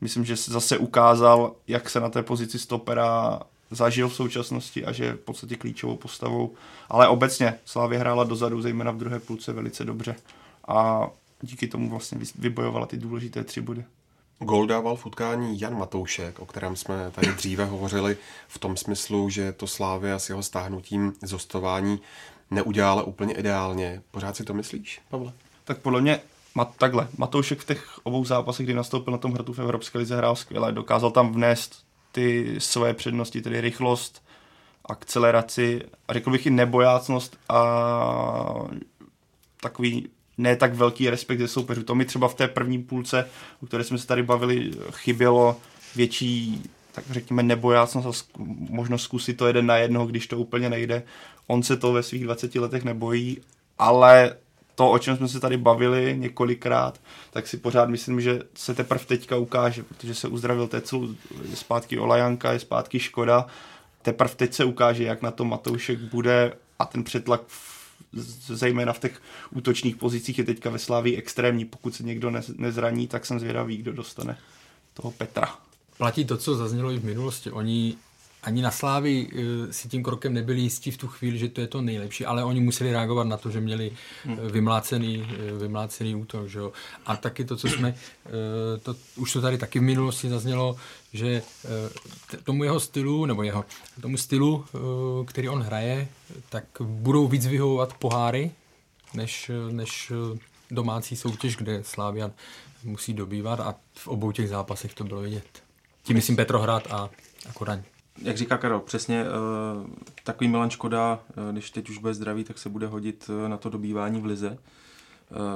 Speaker 7: myslím, že zase ukázal, jak se na té pozici stopera zažil v současnosti a že je v podstatě klíčovou postavou. Ale obecně Slávě hrála dozadu, zejména v druhé půlce, velice dobře. A díky tomu vlastně vybojovala ty důležité tři body.
Speaker 4: Gol dával v utkání Jan Matoušek, o kterém jsme tady dříve hovořili v tom smyslu, že to Slávě s jeho stáhnutím zostování neudělala úplně ideálně. Pořád si to myslíš, Pavle?
Speaker 7: Tak podle mě Mat, takhle, Matoušek v těch obou zápasech, kdy nastoupil na tom hratu v Evropské lize, hrál skvěle. Dokázal tam vnést ty své přednosti, tedy rychlost, akceleraci, a řekl bych i nebojácnost a takový ne tak velký respekt ze soupeřů. To mi třeba v té první půlce, o které jsme se tady bavili, chybělo větší, tak řekněme, nebojácnost a možnost zkusit to jeden na jednoho, když to úplně nejde. On se to ve svých 20 letech nebojí, ale to, o čem jsme se tady bavili několikrát, tak si pořád myslím, že se teprve teďka ukáže, protože se uzdravil Tecl, je zpátky Olajanka, je zpátky Škoda, teprve teď se ukáže, jak na to Matoušek bude a ten přetlak v zejména v těch útočných pozicích je teďka ve Slávii extrémní. Pokud se někdo nezraní, tak jsem zvědavý, kdo dostane toho Petra.
Speaker 5: Platí to, co zaznělo i v minulosti. Oni ani na Slávy eh, si tím krokem nebyli jistí v tu chvíli, že to je to nejlepší, ale oni museli reagovat na to, že měli hmm. eh, vymlácený, eh, vymlácený útok. Že jo? A taky to, co jsme, to, už to tady taky v minulosti zaznělo, že tomu jeho stylu, nebo jeho, tomu stylu, který on hraje, tak budou víc vyhovovat poháry, než, než domácí soutěž, kde Slávian musí dobývat a v obou těch zápasech to bylo vidět. Tím myslím Petrohrad a, a Kodaň
Speaker 6: jak říká Karol, přesně uh, takový Milan Škoda, uh, když teď už bude zdravý, tak se bude hodit uh, na to dobývání v lize,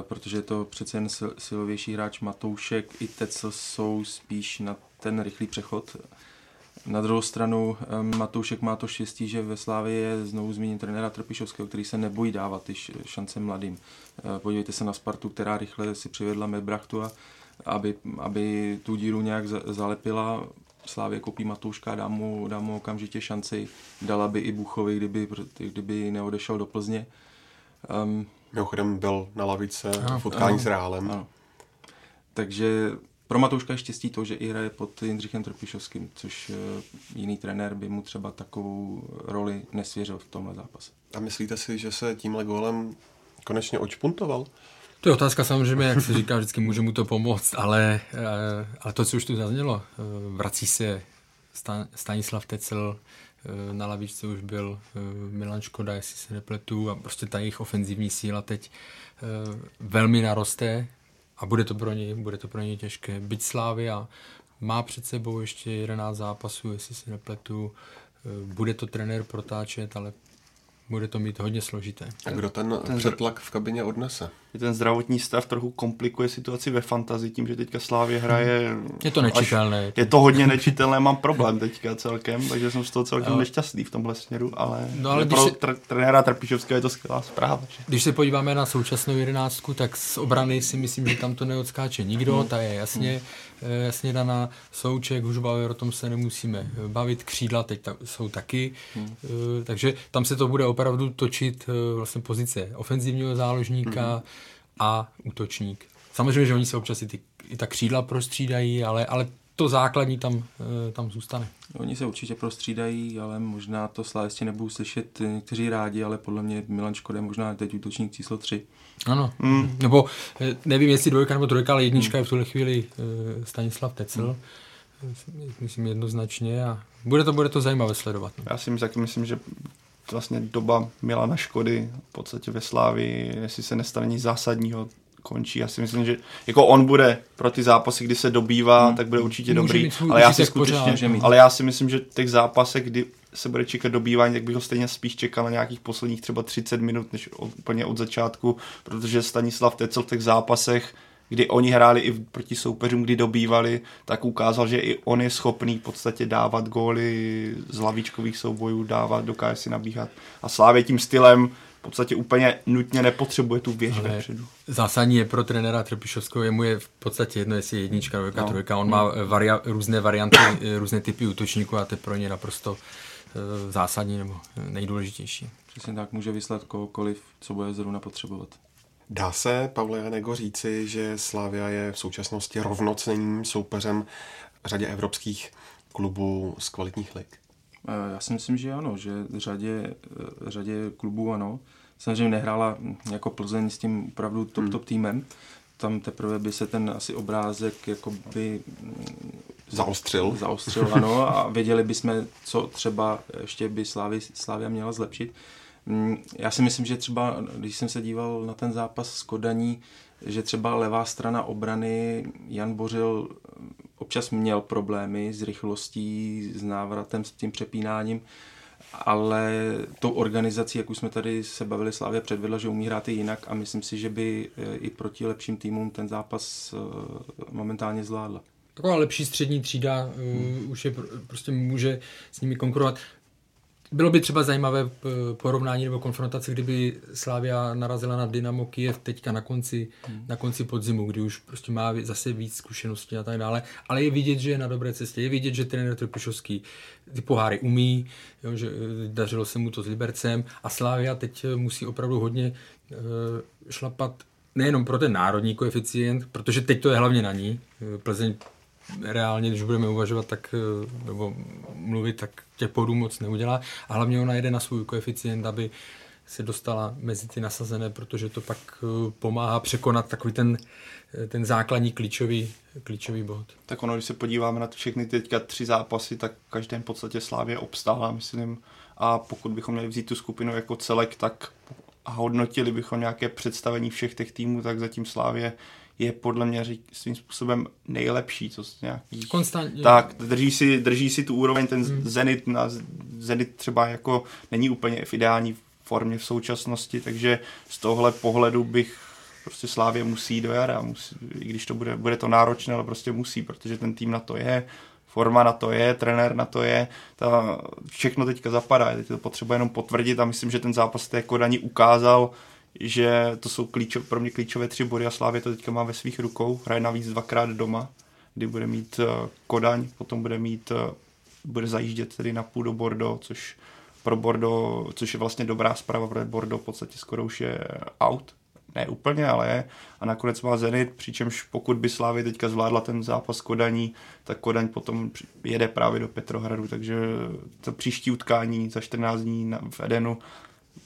Speaker 6: protože je to přece jen sil, silovější hráč Matoušek i Tecl jsou spíš na ten rychlý přechod. Na druhou stranu Matoušek má to štěstí, že ve Slávě je znovu zmíněn trenéra Trpišovského, který se nebojí dávat ty šance mladým. Podívejte se na Spartu, která rychle si přivedla Medbrachtu a aby, aby tu díru nějak zalepila Slávě kopí Matouška, dá mu, dá mu okamžitě šanci, dala by i Buchovi, kdyby, kdyby neodešel do Plzně.
Speaker 4: Um, Mimochodem byl na lavice v utkání s Reálem. Ano.
Speaker 6: Takže pro Matouška je štěstí to, že i hraje pod Jindřichem Trpišovským, což uh, jiný trenér by mu třeba takovou roli nesvěřil v tomhle zápase.
Speaker 4: A myslíte si, že se tímhle gólem konečně očpuntoval?
Speaker 5: To je otázka samozřejmě, jak se říká, vždycky může mu to pomoct, ale, eh, ale to, co už tu zaznělo, eh, vrací se Stanislav Tecel, eh, na lavičce už byl Milan Škoda, jestli se nepletu, a prostě ta jejich ofenzivní síla teď velmi naroste a bude to pro ně, bude to pro ně těžké. Byť Slávia má před sebou ještě 11 zápasů, jestli se nepletu, bude to trenér protáčet, ale bude to mít hodně složité.
Speaker 4: A kdo ten, ten přetlak v kabině odnese?
Speaker 7: Ten zdravotní stav trochu komplikuje situaci ve fantazii tím, že teďka Slávě hraje...
Speaker 5: Je to nečitelné.
Speaker 7: Až, je to hodně nečitelné, mám problém teďka celkem, takže jsem z toho celkem no. nešťastný v tomhle směru, ale, no, ale pro se... tr- trenéra Trpišovského je to skvělá zpráva. Že?
Speaker 5: Když se podíváme na současnou jedenáctku, tak z obrany si myslím, že tam to neodskáče nikdo, hmm. ta je jasně... Hmm Eh, jasně daná Souček, Hužbauer, o tom se nemusíme bavit, křídla teď ta, jsou taky, hmm. Eh, takže tam se to bude opravdu točit eh, vlastně pozice ofenzivního záložníka hmm. A útočník. Samozřejmě, že oni se občas i, ty, i ta křídla prostřídají, ale, ale to základní tam, tam zůstane.
Speaker 6: Oni se určitě prostřídají, ale možná to slávistě nebudou slyšet někteří rádi, ale podle mě Milan Škoda je možná teď útočník číslo 3.
Speaker 5: Ano, mm. nebo eh, nevím, jestli dvojka nebo trojka, ale jednička mm. je v tuhle chvíli Stanislav Tecel. Mm. Myslím jednoznačně a bude to, bude to zajímavé sledovat. No.
Speaker 7: Já si myslím, myslím, že vlastně doba Milana Škody v podstatě ve Slávi, jestli se nestane nic zásadního, končí. Já si myslím, že jako on bude pro ty zápasy, kdy se dobývá, hmm. tak bude určitě
Speaker 5: Může
Speaker 7: dobrý. Ale já, si
Speaker 5: pořád,
Speaker 7: skutečně,
Speaker 5: že mít.
Speaker 7: ale já si myslím, že těch zápasech, kdy se bude čekat dobývání, tak bych ho stejně spíš čekal na nějakých posledních třeba 30 minut, než od, úplně od začátku, protože Stanislav Tecel v těch zápasech kdy oni hráli i proti soupeřům, kdy dobývali, tak ukázal, že i on je schopný v podstatě dávat góly z lavičkových soubojů, dávat, dokáže si nabíhat. A Slávě tím stylem v podstatě úplně nutně nepotřebuje tu věž
Speaker 5: Ale
Speaker 7: vepředu.
Speaker 5: Zásadní je pro trenéra Trpišovského, jemu je v podstatě jedno, jestli je jednička, dvojka,
Speaker 7: No.
Speaker 5: trojka. On má eh, varia, různé varianty, eh, různé typy útočníků a to je pro ně naprosto eh, zásadní nebo nejdůležitější.
Speaker 6: Přesně tak, může vyslat kohokoliv, co bude zrovna potřebovat.
Speaker 4: Dá se, Pavle Janego, říci, že Slávia je v současnosti rovnocenným soupeřem řadě evropských klubů z kvalitních lig?
Speaker 6: Eh, Já si myslím, že ano, že řadě, eh, řadě klubů ano. Samozřejmě nehrála jako Plzeň s tím opravdu top, top týmem. Tam teprve by se ten asi obrázek jakoby hm,
Speaker 4: Zaostřil.
Speaker 6: zaostřil, ano, a věděli bychom, co třeba ještě by Slávy, Slávia měla zlepšit. Mm, Já si myslím, že třeba, když jsem se díval na ten zápas s Kodaní, že třeba levá strana obrany Jan Bořil občas měl problémy s rychlostí, s návratem, s tím přepínáním, ale tou organizací, jak už jsme tady se bavili, Slávě předvedla, že umí hrát i jinak a myslím si, že by eh, i proti lepším týmům ten zápas eh, momentálně zvládla.
Speaker 5: Taková lepší střední třída uh, už je pr- prostě může s nimi konkurovat. Bylo by třeba zajímavé p- porovnání nebo konfrontace, kdyby Slávia narazila na Dynamo Kiev teďka na konci, hmm. na konci podzimu, kdy už prostě má zase víc zkušeností a tak dále. Ale je vidět, že je na dobré cestě. Je vidět, že trenér Trpišovský ty poháry umí, jo, že eh, dařilo se mu to s Libercem a Slávia teď eh, musí opravdu hodně šlapat nejenom pro ten národní koeficient, protože teď to je hlavně na ní. Eh, Plzeň reálně, když budeme uvažovat tak, eh, nebo mluvit, tak těch bodů moc neudělá. A hlavně ona jede na svůj koeficient, aby se dostala mezi ty nasazené, protože to pak eh, pomáhá překonat takový ten, eh, ten základní klíčový, klíčový bod.
Speaker 7: Tak ono, když se podíváme na všechny teďka tři zápasy, tak v každém podstatě Slávě obstála, myslím. A pokud bychom měli vzít tu skupinu jako celek, tak a hodnotili bychom nějaké představení všech těch týmů, tak zatím Slávě je podle mě řík, svým způsobem nejlepší, co z nějakých...
Speaker 5: Konstantně.
Speaker 7: Tak, drží si, drží si tu úroveň, ten hmm. Zenit, na, Zenit třeba jako není úplně v ideální formě v současnosti, takže z tohle pohledu bych prostě Slávě musí do jara, musí, i když to bude, bude to náročné, ale prostě musí, protože ten tým na to je, forma na to je, trenér na to je, ta, všechno teďka zapadá, teď to potřebuje jenom potvrdit a myslím, že ten zápas té Kodani ukázal, že to jsou klíčo, pro mě klíčové tři body a Slávě to teďka má ve svých rukou, hraje navíc dvakrát doma, kdy bude mít uh, Kodaň, potom bude mít, uh, bude zajíždět tedy na půl do Bordeaux, což pro Bordeaux, což je vlastně dobrá zpráva, protože Bordeaux v podstatě skoro už je out, ne úplně, ale je. A nakonec má Zenit, přičemž pokud by Slávě teďka zvládla ten zápas Kodaní, tak Kodaň potom jede právě do Petrohradu, takže to příští utkání za 14 dní v Edenu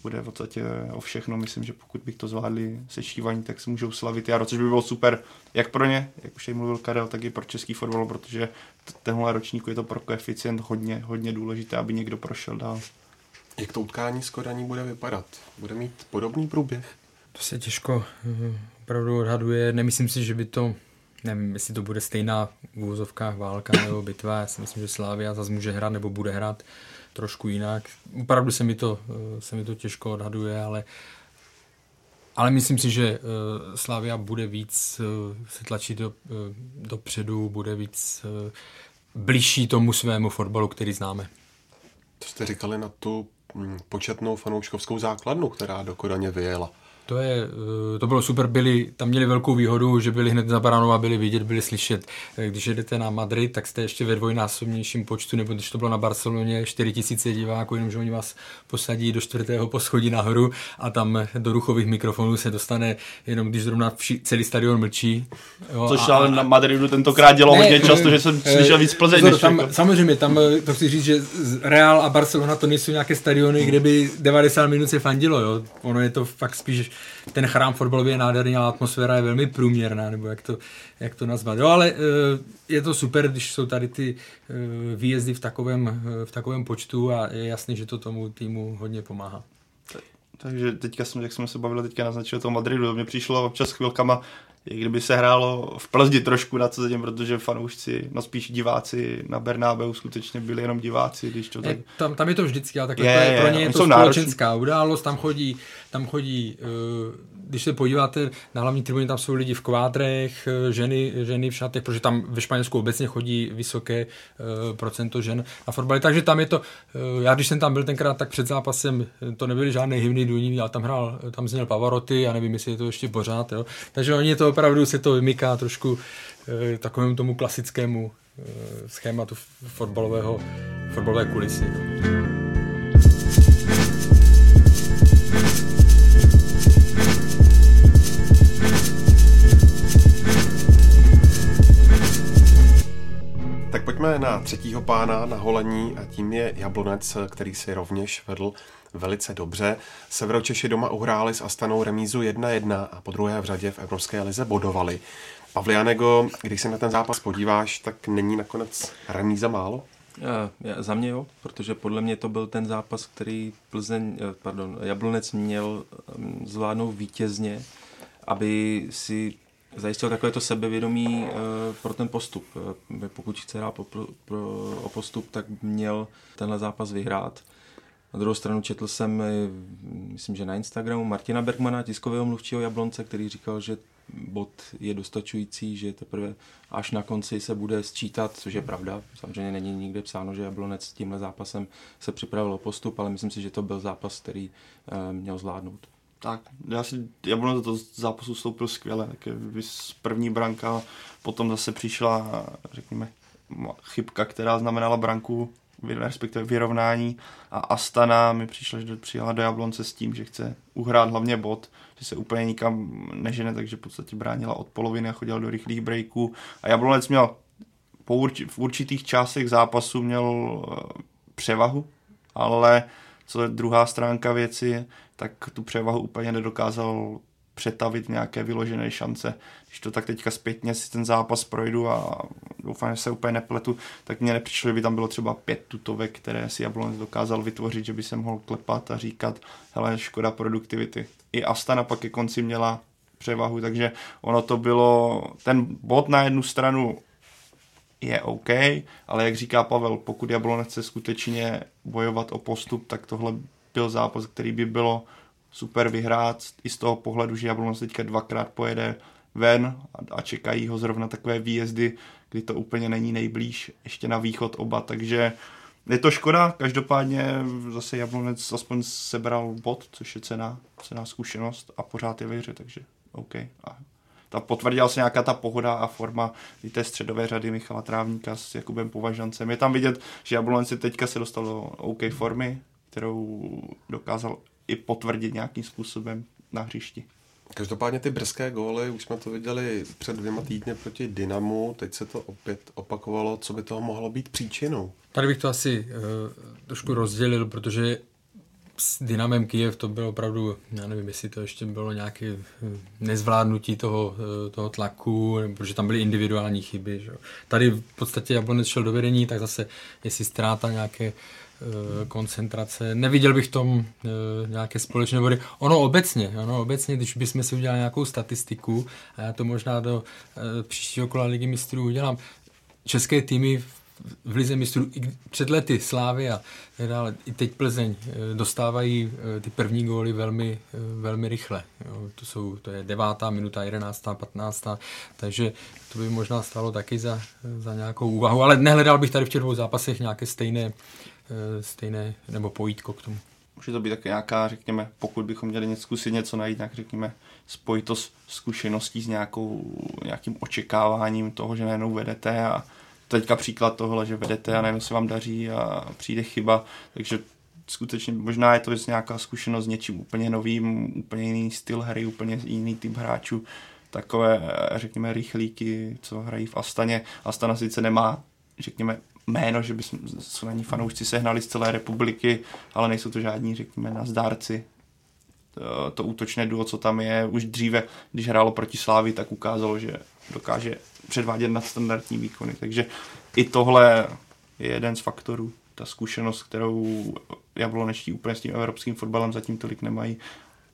Speaker 7: bude v podstatě o všechno. Myslím, že pokud bych to zvládli sešívaní, tak se můžou slavit jaro, což by bylo super jak pro ně, jak už tady mluvil Karel, tak i pro český fotbal, protože tenhle ročníku je to pro koeficient hodně, hodně důležité, aby někdo prošel dál.
Speaker 4: Jak to utkání s Kodaní bude vypadat? Bude mít podobný průběh?
Speaker 5: To se těžko eh, opravdu odhaduje. Nemyslím si, že by to, nevím, jestli to bude stejná v úvozovkách válka nebo bitva. Já si myslím, že Slávia zase může hrát nebo bude hrát trošku jinak. Opravdu se mi to, eh, se mi to těžko odhaduje, ale ale myslím si, že uh, Slavia bude víc uh, se tlačit do, dopředu, bude víc blížší tomu svému fotbalu, který známe.
Speaker 4: Co jste říkali na tu mm, početnou fanouškovskou základnu, která do Kodaně vyjela?
Speaker 5: To, je, eh, to bylo super, byli, tam měli velkou výhodu, že byli hned za a byli vidět, byli slyšet. Eh, Když jedete na Madrid, tak jste ještě ve dvojnásobnějším počtu, nebo když to bylo na Barceloně 4000 diváků, jenomže oni vás posadí do čtvrtého poschodí nahoru a tam do ruchových mikrofonů se dostane jenom, když zrovna vši, celý stadion mlčí. Jo,
Speaker 7: Což
Speaker 5: a-
Speaker 7: ale na Madridu tentokrát dělo hodně často, že jsem
Speaker 5: eh,
Speaker 7: slyšel víc Plzeň,
Speaker 5: pozor,
Speaker 7: než
Speaker 5: tam,
Speaker 7: jako.
Speaker 5: Samozřejmě, tam eh, to chci říct, že Real a Barcelona to nejsou nějaké stadiony, kde by 90 minut se fandilo, jo. Ono je to fakt spíš ten chrám fotbalový je nádherný, ale atmosféra je velmi průměrná, nebo jak to, jak to nazvat. Jo, ale je to super, když jsou tady ty výjezdy v takovém, v takovém počtu a je jasný, že to tomu týmu hodně pomáhá.
Speaker 7: Takže teďka jsme, jak jsme se bavili teďka naznačili toho Madridu, mně přišlo občas chvilkama, i kdyby se hrálo v Plzni trošku na cizím, protože fanoušci, no spíš diváci na Bernábeu skutečně byli jenom diváci, když to tak...
Speaker 5: Tam, tam je to vždycky, ale takhle je, to je, pro ně je to společenská náročný. událost, tam chodí, tam chodí uh, když se podíváte na hlavní tribuny, tam jsou lidi v kvádrech, eh, ženy, ženy v šatech, protože tam ve Španělsku obecně chodí vysoké uh, procento žen na fotbale, takže tam je to, já když jsem tam byl tenkrát, tak před zápasem to nebyly žádné hymny důní, ale tam hrál, tam zněl Pavaroty, já nevím, jestli je to ještě pořád, jo. takže oni to opravdu se to vymyká trošku uh, takovému tomu klasickému uh, schématu fotbalového, fotbalové kulisy.
Speaker 4: Pojďme na třetího pána na holení a tím je Jablonec, který si rovněž vedl velice dobře. Severočeši doma uhráli s Astanou remízu 1-1 a po druhé v řadě v Evropské lize bodovali. Pavlianego, když se na ten zápas podíváš, tak není nakonec remíza málo?
Speaker 6: Já, já, za mě jo, protože podle mě to byl ten zápas, který Plzeň, eh, pardon, Jablonec měl mm, zvládnout vítězně, aby si zajistil takovéto sebevědomí uh, pro ten postup. Uh, pokud chce hrát pro, pro, o postup, tak měl tenhle zápas vyhrát. Na druhou stranu četl jsem, eh, myslím, že na Instagramu Martina Bergmana, tiskového mluvčího Jablonce, který říkal, že bod je dostačující, že teprve až na konci se bude sčítat, což je pravda. Samozřejmě není nikde psáno, že Jablonec s tímhle zápasem se připravil o postup, ale myslím si, že to byl zápas, který uh, měl zvládnout.
Speaker 7: Tak, já si Jablonec do toho zápasu vstoupil skvěle, tak první branka, potom zase přišla, řekněme, chybka, která znamenala branku, respektive vyrovnání a Astana mi přišla, že přijela do Jablonce s tím, že chce uhrát hlavně bod, že se úplně nikam nežene, takže v podstatě bránila od poloviny a chodila do rychlých breaků. A Jablonec měl po urč- v určitých částech zápasu měl eh, převahu, ale co je druhá stránka věci, tak tu převahu úplně nedokázal přetavit nějaké vyložené šance. Když to tak teďka zpětně si ten zápas projdu a doufám, že se úplně nepletu, tak mně nepřišlo, že by tam bylo třeba pět tutovek, které si Jablonec dokázal vytvořit, že by se mohl klepat a říkat, hele, škoda produktivity. I Astana pak ke konci měla převahu, takže ono to bylo, ten bod na jednu stranu je OK, ale jak říká Pavel, pokud Jablonec chce skutečně bojovat o postup, tak tohle byl zápas, který by bylo super vyhrát i z toho pohledu, že Jablonec teďka dvakrát pojede ven a, čekají ho zrovna takové výjezdy, kdy to úplně není nejblíž, ještě na východ oba, takže je to škoda, každopádně zase Jablonec aspoň sebral bod, což je cena, cena zkušenost a pořád je ve hře, takže OK. A ta potvrdila se nějaká ta pohoda a forma té středové řady Michala Trávníka s Jakubem Považancem. Je tam vidět, že Jablonec teďka se dostal do OK formy, kterou dokázal i potvrdit nějakým způsobem na hřišti.
Speaker 4: Každopádně ty brzké góly, už jsme to viděli před dvěma týdny proti Dynamu, teď se to opět opakovalo, co by toho mohlo být příčinou?
Speaker 5: Tady bych to asi uh, trošku rozdělil, protože s Dynamem Kiev to bylo opravdu, já nevím, jestli to ještě bylo nějaké eh, nezvládnutí toho, eh, toho tlaku, protože tam byly individuální chyby. Že? Tady v podstatě Jablonec šel do vedení, tak zase jestli ztráta nějaké koncentrace. Neviděl bych tom uh, nějaké společné body. Ono obecně, ono obecně, když bychom si udělali nějakou statistiku, a já to možná do uh, příštího kola ligy mistrů udělám, české týmy v Lize mistrů i před lety Slávy a dále, i teď Plzeň eh, dostávají eh, ty první góly velmi, eh, velmi rychle. Jo. To, jsou, to je devátá minuta, jedenáctá, patnáctá, takže to by možná stalo taky za, za nějakou úvahu, ale nehledal bych tady v těch dvou zápasech nějaké stejné, stejné nebo pojítko k tomu.
Speaker 7: Může to být také nějaká, řekněme, pokud bychom měli něco zkusit něco najít, tak řekněme, spojitost zkušeností s nějakou, nějakým očekáváním toho, že najednou vedete a teďka příklad tohle, že vedete a najednou se vám daří a přijde chyba, takže skutečně možná je to nějaká zkušenost s něčím úplně novým, úplně jiný styl hry, úplně jiný typ hráčů, takové, řekněme, rychlíky, co hrají v Astaně. Astana sice nemá, řekněme, jméno, že by se na fanoušci sehnali z celé republiky, ale nejsou to žádní, řekněme, nazdárci. eh, to útočné duo, co tam je. Už dříve, když hrálo proti Slávi, tak ukázalo, že dokáže předvádět nadstandardní výkony. Takže i tohle je jeden z faktorů. Ta zkušenost, kterou jablonečtí úplně s tím evropským fotbalem zatím tolik nemají.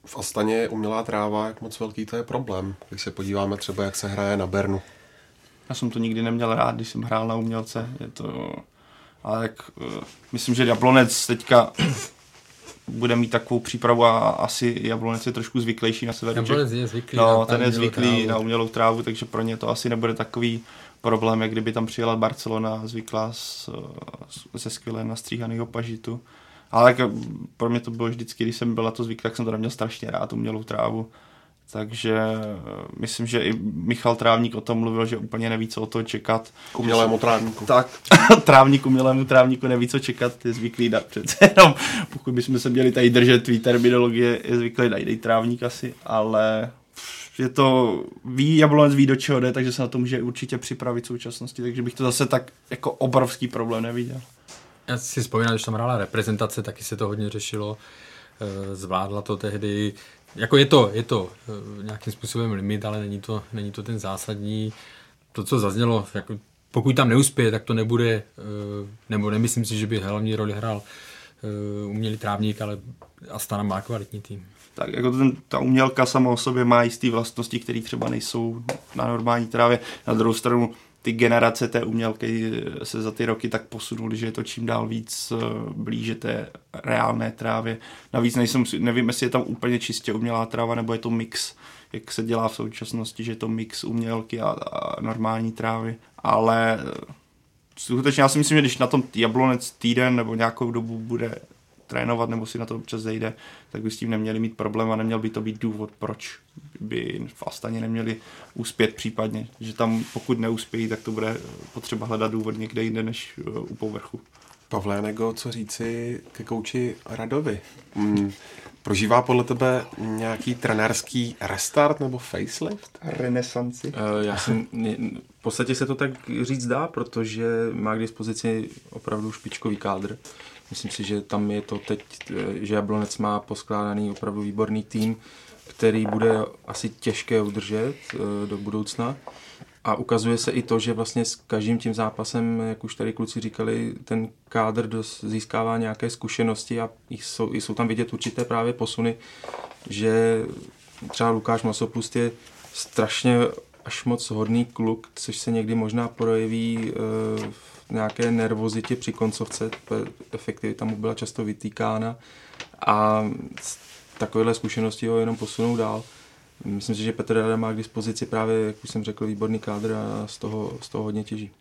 Speaker 4: V Astaně je umělá tráva, jak moc velký to je problém, když se podíváme třeba, jak se hraje na Bernu.
Speaker 7: Já jsem to nikdy neměl rád, když jsem hrál na umělce. Je to... Ale jak, uh, myslím, že Jablonec teďka bude mít takovou přípravu a asi Jablonec je trošku zvyklejší na severu.
Speaker 5: Jablonec je zvyklý
Speaker 7: no,
Speaker 5: na
Speaker 7: ten je zvyklý
Speaker 5: trávu.
Speaker 7: na umělou trávu, takže pro ně to asi nebude takový problém, jak kdyby tam přijela Barcelona zvyklá z, ze skvěle nastříhaného pažitu. Ale jak pro mě to bylo vždycky, když jsem byl na to zvyklý, tak jsem to neměl strašně rád, umělou trávu. Takže eh, myslím, že i Michal Trávník o tom mluvil, že úplně neví, co o to čekat.
Speaker 4: K umělému trávníku.
Speaker 7: Tak, trávník umělému trávníku neví, co čekat, je zvyklý dát přece jenom, pokud bychom se měli tady držet tvý terminologie, je zvyklý dát dej trávník asi, ale je to, ví, Jablonec ví, do čeho jde, takže se na to může určitě připravit v současnosti, takže bych to zase tak jako obrovský problém neviděl.
Speaker 5: Já si vzpomínám, když tam hrála reprezentace, taky se to hodně řešilo. Eh, Zvládla to tehdy. Jako je to, je to eh, nějakým způsobem limit, ale není to, není to ten zásadní. To, co zaznělo, jako pokud tam neuspěje, tak to nebude, eh, nebo nemyslím si, že by hlavní roli hrál umělý trávník, ale Astana má kvalitní tým.
Speaker 7: Tak jako ten, ta umělka sama o sobě má jisté vlastnosti, které třeba nejsou na normální trávě. Na druhou stranu ty generace té umělky se za ty roky tak posunuly, že je to čím dál víc blíže té reálné trávě. Navíc nejsem, nevím, jestli je tam úplně čistě umělá tráva, nebo je to mix, jak se dělá v současnosti, že je to mix umělky a, a normální trávy. Ale skutečně já si myslím, že když na tom jablonec týden nebo nějakou dobu bude trénovat nebo si na to občas zejde, tak by s tím neměli mít problém a neměl by to být důvod, proč by v Astaně neměli uspět případně. Že tam pokud neuspějí, tak to bude potřeba hledat důvod někde jinde než u povrchu.
Speaker 4: Pavle, Nego, co říci ke kouči Radovi? Hmm. Prožívá podle tebe nějaký trenérský restart nebo facelift?
Speaker 7: Renesanci?
Speaker 6: Uh, já si, v podstatě se to tak říct dá, protože má k dispozici opravdu špičkový kádr. Myslím si, že tam je to teď, že Jablonec má poskládaný opravdu výborný tým, který bude asi těžké udržet do budoucna. A ukazuje se i to, že vlastně s každým tím zápasem, jak už tady kluci říkali, ten kádr dos, získává nějaké zkušenosti a jsou, jsou tam vidět určité právě posuny, že třeba Lukáš Masopust je strašně až moc hodný kluk, což se někdy možná projeví v nějaké nervozitě při koncovce, efektivita mu byla často vytýkána a takovéhle zkušenosti ho jenom posunou dál. Myslím si, že Petr Rada má k dispozici právě, jak už jsem řekl, výborný kádr a z toho, z toho hodně těží.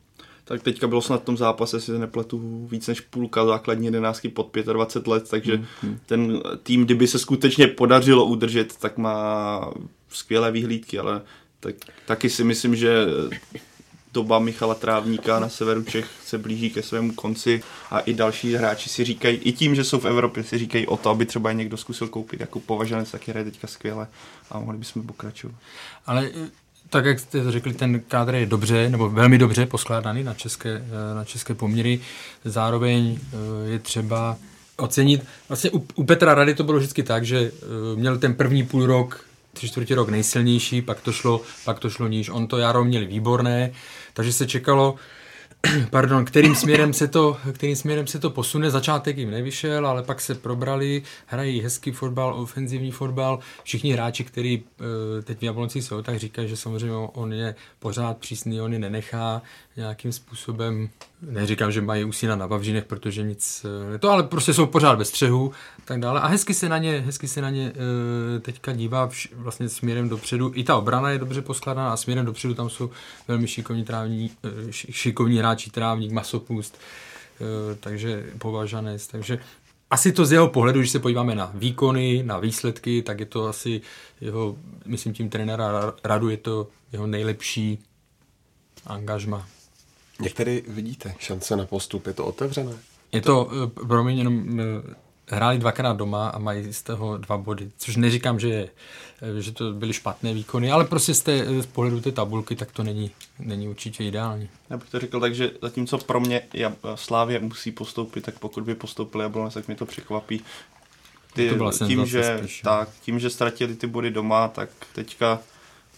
Speaker 7: Tak teďka bylo snad v tom zápase, si nepletu, víc než půlka základní jedenáctky pod 25 let, takže hmm, hmm. ten tým, kdyby se skutečně podařilo udržet, tak má skvělé výhlídky, ale tak, taky si myslím, že doba Michala Trávníka na severu Čech se blíží ke svému konci a i další hráči si říkají, i tím, že jsou v Evropě, si říkají o to, aby třeba někdo zkusil koupit. Jako považanec taky hraje teďka skvěle a mohli bychom pokračovat.
Speaker 5: Ale tak, jak jste řekli, ten kádr je dobře, nebo velmi dobře poskládaný na české, na české poměry. Zároveň je třeba ocenit, vlastně u, u Petra Rady to bylo vždycky tak, že měl ten první půl rok tři čtvrtě rok nejsilnější, pak to šlo, pak to šlo níž. On to jaro měl výborné, takže se čekalo, pardon, kterým směrem, se to, kterým směrem se to posune. Začátek jim nevyšel, ale pak se probrali, hrají hezký fotbal, ofenzivní fotbal. Všichni hráči, kteří teď v Jablonci jsou, tak říkají, že samozřejmě on je pořád přísný, on je nenechá nějakým způsobem, neříkám, že mají usína na Vavřínech, protože nic, to ale prostě jsou pořád bez střehu, tak dále. A hezky se na ně, hezky se na ně teďka dívá vš, vlastně směrem dopředu. I ta obrana je dobře poskládaná a směrem dopředu tam jsou velmi šikovní, trávní, šikovní hráči, trávník, masopust, takže považanec, takže asi to z jeho pohledu, když se podíváme na výkony, na výsledky, tak je to asi jeho, myslím tím trenéra Radu, je to jeho nejlepší angažma.
Speaker 4: Jak tedy vidíte šance na postup? Je to otevřené?
Speaker 5: Je to, pro mě jenom hráli dvakrát doma a mají z toho dva body, což neříkám, že, je, že to byly špatné výkony, ale prostě z, té, z pohledu té tabulky tak to není, není určitě ideální.
Speaker 7: Já bych to řekl tak, že zatímco pro mě Slávě musí postoupit, tak pokud by postoupili Jablonec, tak mě to překvapí. ty, tím, že, tak, tím, že ztratili ty body doma, tak teďka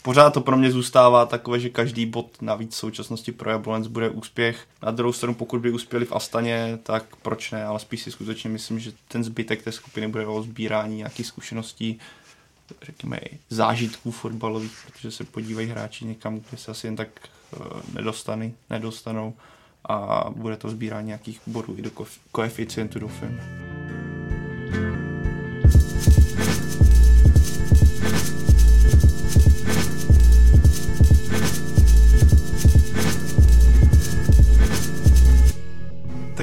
Speaker 7: pořád to pro mě zůstává takové, že každý bod navíc v současnosti pro Jablonec bude úspěch. Na druhou stranu, pokud by uspěli v Astaně, tak proč ne, ale spíš si skutečně myslím, že ten zbytek té skupiny bude o sbírání nějakých zkušeností, řekněme, zážitků fotbalových, protože se podívají hráči někam, kde se asi jen tak uh, nedostany, nedostanou a bude to sbírání nějakých bodů i do koeficientu, doufám.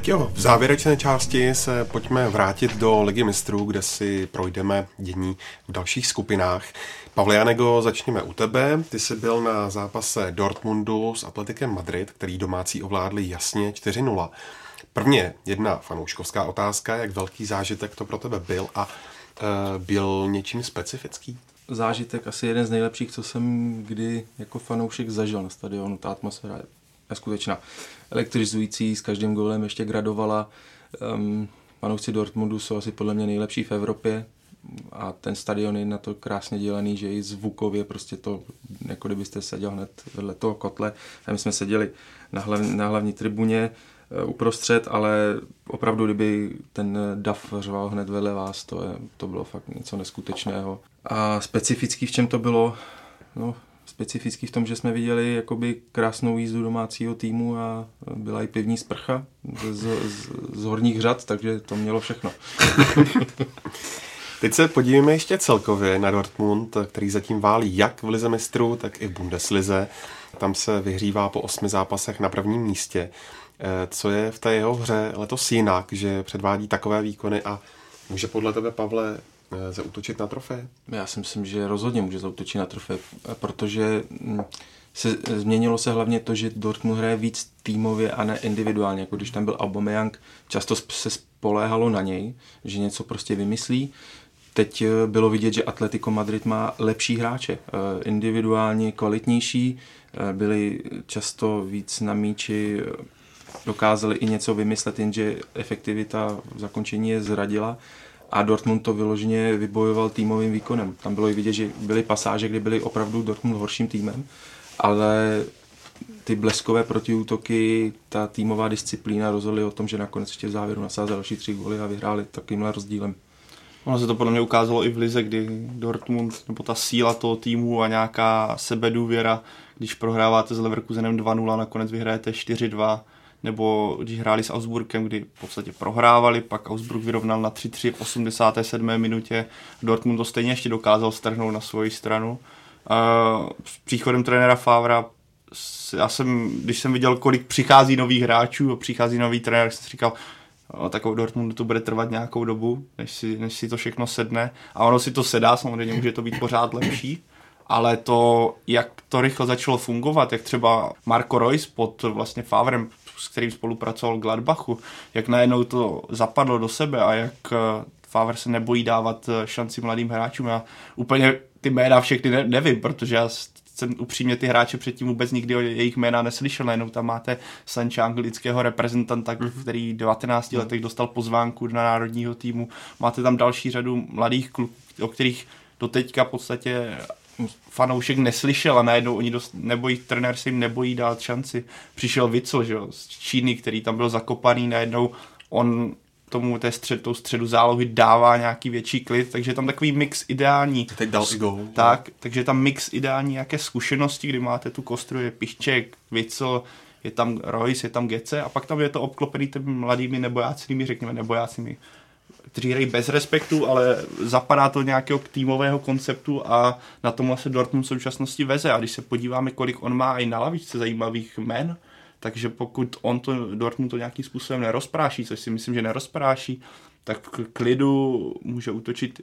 Speaker 4: Jo, v závěrečné části se pojďme vrátit do Ligy mistrů, kde si projdeme dění v dalších skupinách. Pavle Janego, začněme u tebe. Ty jsi byl na zápase Dortmundu s Atletikem Madrid, který domácí ovládli jasně 4-0. Prvně jedna fanouškovská otázka, jak velký zážitek to pro tebe byl a e, byl něčím specifický?
Speaker 6: Zážitek asi jeden z nejlepších, co jsem kdy jako fanoušek zažil na stadionu. Ta atmosféra je neskutečná elektrizující, s každým golem ještě gradovala. Um, fanoušci Dortmundu jsou asi podle mě nejlepší v Evropě a ten stadion je na to krásně dělaný, že i zvukově prostě to, jako kdybyste seděl hned vedle toho kotle. A my jsme seděli na, hlav, na hlavní tribuně uh, uprostřed, ale opravdu, kdyby ten DAF řval hned vedle vás, to, je, to bylo fakt něco neskutečného. A specifický v čem to bylo? No, specifický v tom, že jsme viděli jakoby krásnou jízdu domácího týmu a byla i pivní sprcha z, z, z horních řad, takže to mělo všechno.
Speaker 4: Teď se podívejme ještě celkově na Dortmund, který zatím válí jak v Lize mistrů, tak i v Bundeslize. Tam se vyhřívá po osmi zápasech na prvním místě. Eh, co je v té jeho hře letos jinak, že předvádí takové výkony a může podle tebe, Pavle, zautočit na trofé?
Speaker 6: Já si myslím, že rozhodně může zautočit na trofé, protože hm, se, změnilo se hlavně to, že Dortmund hraje víc týmově a ne individuálně. Jako když tam byl Aubameyang, často se spoléhalo na něj, že něco prostě vymyslí. Teď eh, bylo vidět, že Atletico Madrid má lepší hráče, eh, individuálně kvalitnější, byli často víc na míči, dokázali i něco vymyslet, jenže efektivita v zakončení je zradila a Dortmund to vyloženě vybojoval týmovým výkonem. Tam bylo i vidět, že byly pasáže, kdy byli opravdu Dortmund horším týmem, ale ty bleskové protiútoky, ta týmová disciplína rozhodly o tom, že nakonec ještě v závěru nasázeli další tři góly a vyhráli takovýmhle rozdílem.
Speaker 7: Ono se to podle mě ukázalo i v Lize, kdy Dortmund, nebo ta síla toho týmu a nějaká sebedůvěra, když prohráváte s Leverkusenem 2-0, nakonec vyhrajete 4-2, nebo když hráli s Augsburgem, kdy v podstatě prohrávali, pak Augsburg vyrovnal na 3-3 v 87. minutě. Dortmund to stejně ještě dokázal strhnout na svoji stranu. S příchodem trenéra Favra já jsem, když jsem viděl, kolik přichází nových hráčů přichází nový trenér, jsem si říkal, no, tak Dortmundu to bude trvat nějakou dobu, než si, než si to všechno sedne. A ono si to sedá, samozřejmě může to být pořád lepší, ale to, jak to rychle začalo fungovat, jak třeba Marco Reus pod vlastně Favrem s kterým spolupracoval Gladbachu, jak najednou to zapadlo do sebe a jak eh, Favre se nebojí dávat eh, šanci mladým hráčům. Já úplně ty jména všechny ne, nevím, protože já jsem upřímně ty hráče předtím vůbec nikdy o jejich jména neslyšel, najednou tam máte Sancha anglického reprezentanta, mm-hmm. který v 19 mm-hmm. letech dostal pozvánku na národního týmu, máte tam další řadu mladých kluků, o kterých do teďka v podstatě fanoušek neslyšel a najednou oni dost, nebojí, trenér si jim nebojí dát šanci. Přišel Vicl, že jo, z Číny, který tam byl zakopaný, najednou on tomu té střed, tou středu zálohy dává nějaký větší klid, takže je tam takový mix ideální.
Speaker 4: Teď dal i gol.
Speaker 7: Tak, takže tam mix ideální nějaké zkušenosti, kdy máte tu kostru, je Pišček, Vicl, je tam Royce, je tam Gece a pak tam je to obklopený těmi mladými nebojácnými, řekněme nebojácnými kteří hrají bez respektu, ale zapadá to nějakého týmového konceptu a na tom se Dortmund v současnosti veze. A když se podíváme, kolik on má i na lavičce zajímavých men, takže pokud on to, Dortmund to nějakým způsobem nerozpráší, což si myslím, že nerozpráší, tak k klidu může útočit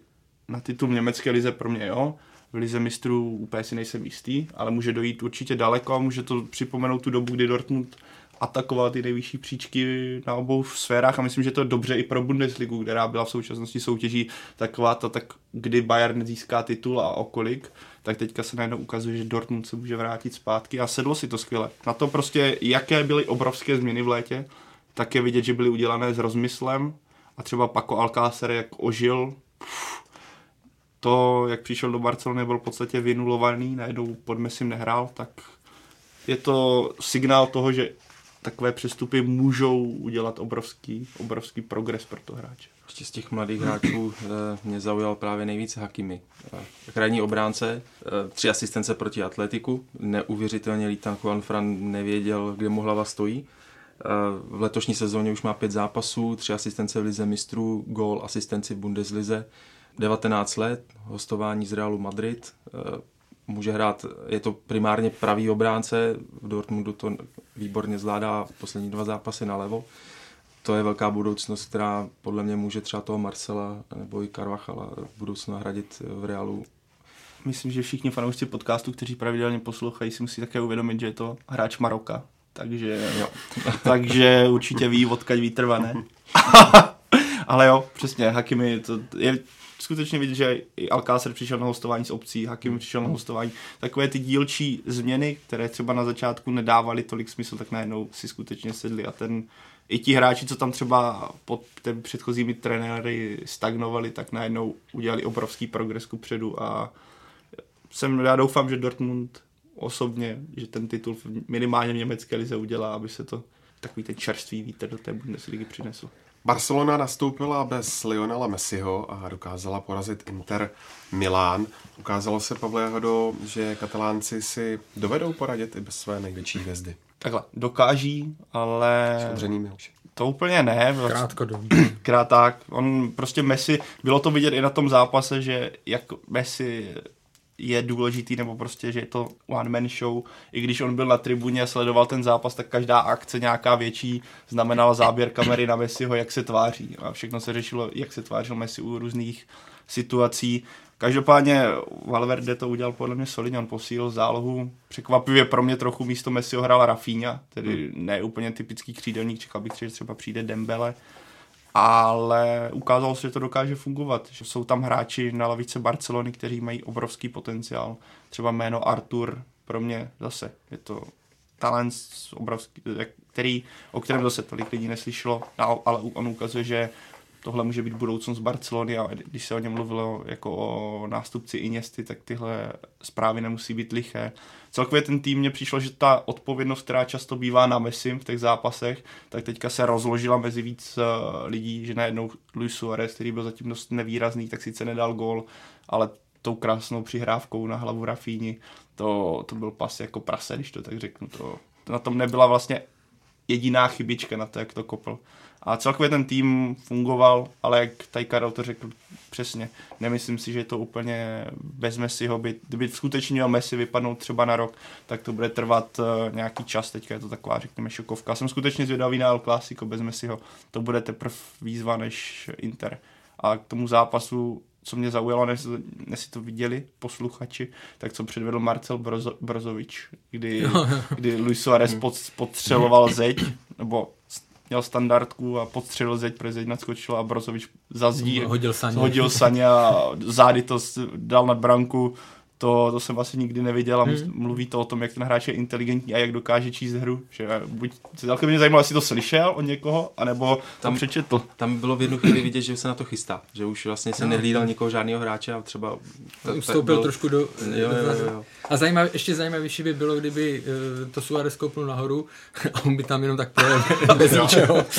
Speaker 7: na titul v německé lize pro mě, jo. V lize mistrů úplně si nejsem jistý, ale může dojít určitě daleko a může to připomenout tu dobu, kdy Dortmund atakoval ty nejvyšší příčky na obou sférách a myslím, že to je dobře i pro Bundesligu, která byla v současnosti soutěží taková ta, tak kdy Bayern získá titul a okolik, tak teďka se najednou ukazuje, že Dortmund se může vrátit zpátky a sedlo si to skvěle. Na to prostě, jaké byly obrovské změny v létě, tak je vidět, že byly udělané s rozmyslem a třeba Paco Alcácer jak ožil, to, jak přišel do Barcelony, byl v podstatě vynulovaný, najednou pod Messim nehrál, tak je to signál toho, že takové přestupy můžou udělat obrovský, obrovský progres pro to hráče.
Speaker 6: Ještě z těch mladých hráčů eh, mě zaujal právě nejvíce Hakimi. Eh, krajní obránce, eh, tři asistence proti Atletiku, neuvěřitelně Lítan Juan Fran nevěděl, kde mu hlava stojí. V letošní sezóně už má pět zápasů, tři asistence v Lize mistrů, gól, asistenci v Bundeslize, 19 let, hostování z Realu Madrid, může hrát, je to primárně pravý obránce, v Dortmundu to výborně zvládá poslední dva zápasy na levo. To je velká budoucnost, která podle mě může třeba toho Marcela nebo i Carvachala v budoucnu nahradit v Realu.
Speaker 7: Myslím, že všichni fanoušci podcastu, kteří pravidelně poslouchají, si musí také uvědomit, že je to hráč Maroka. Takže, jo. takže určitě ví, odkaď vítr ne? Ale jo, přesně, Hakimi, to je skutečně vidět, že i Alcácer přišel na hostování s obcí, Hakim přišel na hostování. Takové ty dílčí změny, které třeba na začátku nedávaly tolik smysl, tak najednou si skutečně sedli a ten i ti hráči, co tam třeba pod těmi předchozími trenéry stagnovali, tak najednou udělali obrovský progres ku předu a jsem, já doufám, že Dortmund osobně, že ten titul minimálně v německé lize udělá, aby se to takový ten čerstvý vítr do té Bundesligy přinesl.
Speaker 4: Barcelona nastoupila bez Lionela Messiho a dokázala porazit Inter Milán. Ukázalo se, Pavle Jahodo, že katalánci si dovedou poradit i bez své největší hvězdy.
Speaker 7: Takhle, dokáží, ale...
Speaker 4: S
Speaker 7: to úplně ne.
Speaker 5: Krátko
Speaker 7: Krát tak. On prostě Messi, bylo to vidět i na tom zápase, že jak Messi je důležitý, nebo prostě, že je to one man show. I když on byl na tribuně a sledoval ten zápas, tak každá akce nějaká větší znamenala záběr kamery na Messiho, jak se tváří. A všechno se řešilo, jak se tvářil Messi u různých situací. Každopádně Valverde to udělal podle mě solidně, on posílil zálohu. Překvapivě pro mě trochu místo Messiho hrál Rafinha, tedy ne úplně typický křídelník, čekal bych, že třeba přijde Dembele ale ukázalo se, že to dokáže fungovat, že jsou tam hráči na lavice Barcelony, kteří mají obrovský potenciál. Třeba jméno Artur, pro mě zase je to talent obrovský, který, o kterém zase tolik lidí neslyšelo, ale on ukazuje, že tohle může být budoucnost Barcelony a když se o něm mluvilo jako o nástupci Iniesty, tak tyhle zprávy nemusí být liché. Celkově ten tým mně přišlo, že ta odpovědnost, která často bývá na Messi v těch zápasech, tak teďka se rozložila mezi víc uh, lidí, že najednou Luis Suarez, který byl zatím dost nevýrazný, tak sice nedal gol, ale tou krásnou přihrávkou na hlavu Rafíni, to, to byl pas jako prase, když to tak řeknu. To, to na tom nebyla vlastně jediná chybička na to, jak to kopl. A celkově ten tým fungoval, ale jak tady Karel to řekl přesně, nemyslím si, že je to úplně bez Messiho. By, kdyby skutečně měl Messi vypadnout třeba na rok, tak to bude trvat uh, nějaký čas. Teďka je to taková, řekněme, šokovka. Jsem skutečně zvědavý na El Clásico bez Messiho. To bude teprve výzva než Inter. A k tomu zápasu co mě zaujalo, než, než si to viděli posluchači, tak co předvedl Marcel Brozo, Brozovič, kdy, kdy Luis Suarez pod, podstřeloval zeď, nebo měl standardku a podstřelil zeď, protože zeď nadskočila a Brozovič zazdí,
Speaker 5: hodil saně.
Speaker 7: hodil saně a zády to dal nad branku to, to jsem asi nikdy neviděl a hmm. mluví to o tom, jak ten hráč je inteligentní a jak dokáže číst hru. Že buď se celkem mě zajímalo, jestli to slyšel od někoho, anebo tam to přečetl.
Speaker 6: Tam bylo v jednu chvíli vidět, že se na to chystá, že už vlastně se nehlídal někoho žádného hráče a třeba...
Speaker 5: Vstoupil byl... trošku do... Jo,
Speaker 6: jo, jo, jo.
Speaker 5: A zajímavé, ještě zajímavější by bylo, kdyby uh, to Suarez koupil nahoru a on by tam jenom tak projel bez ničeho.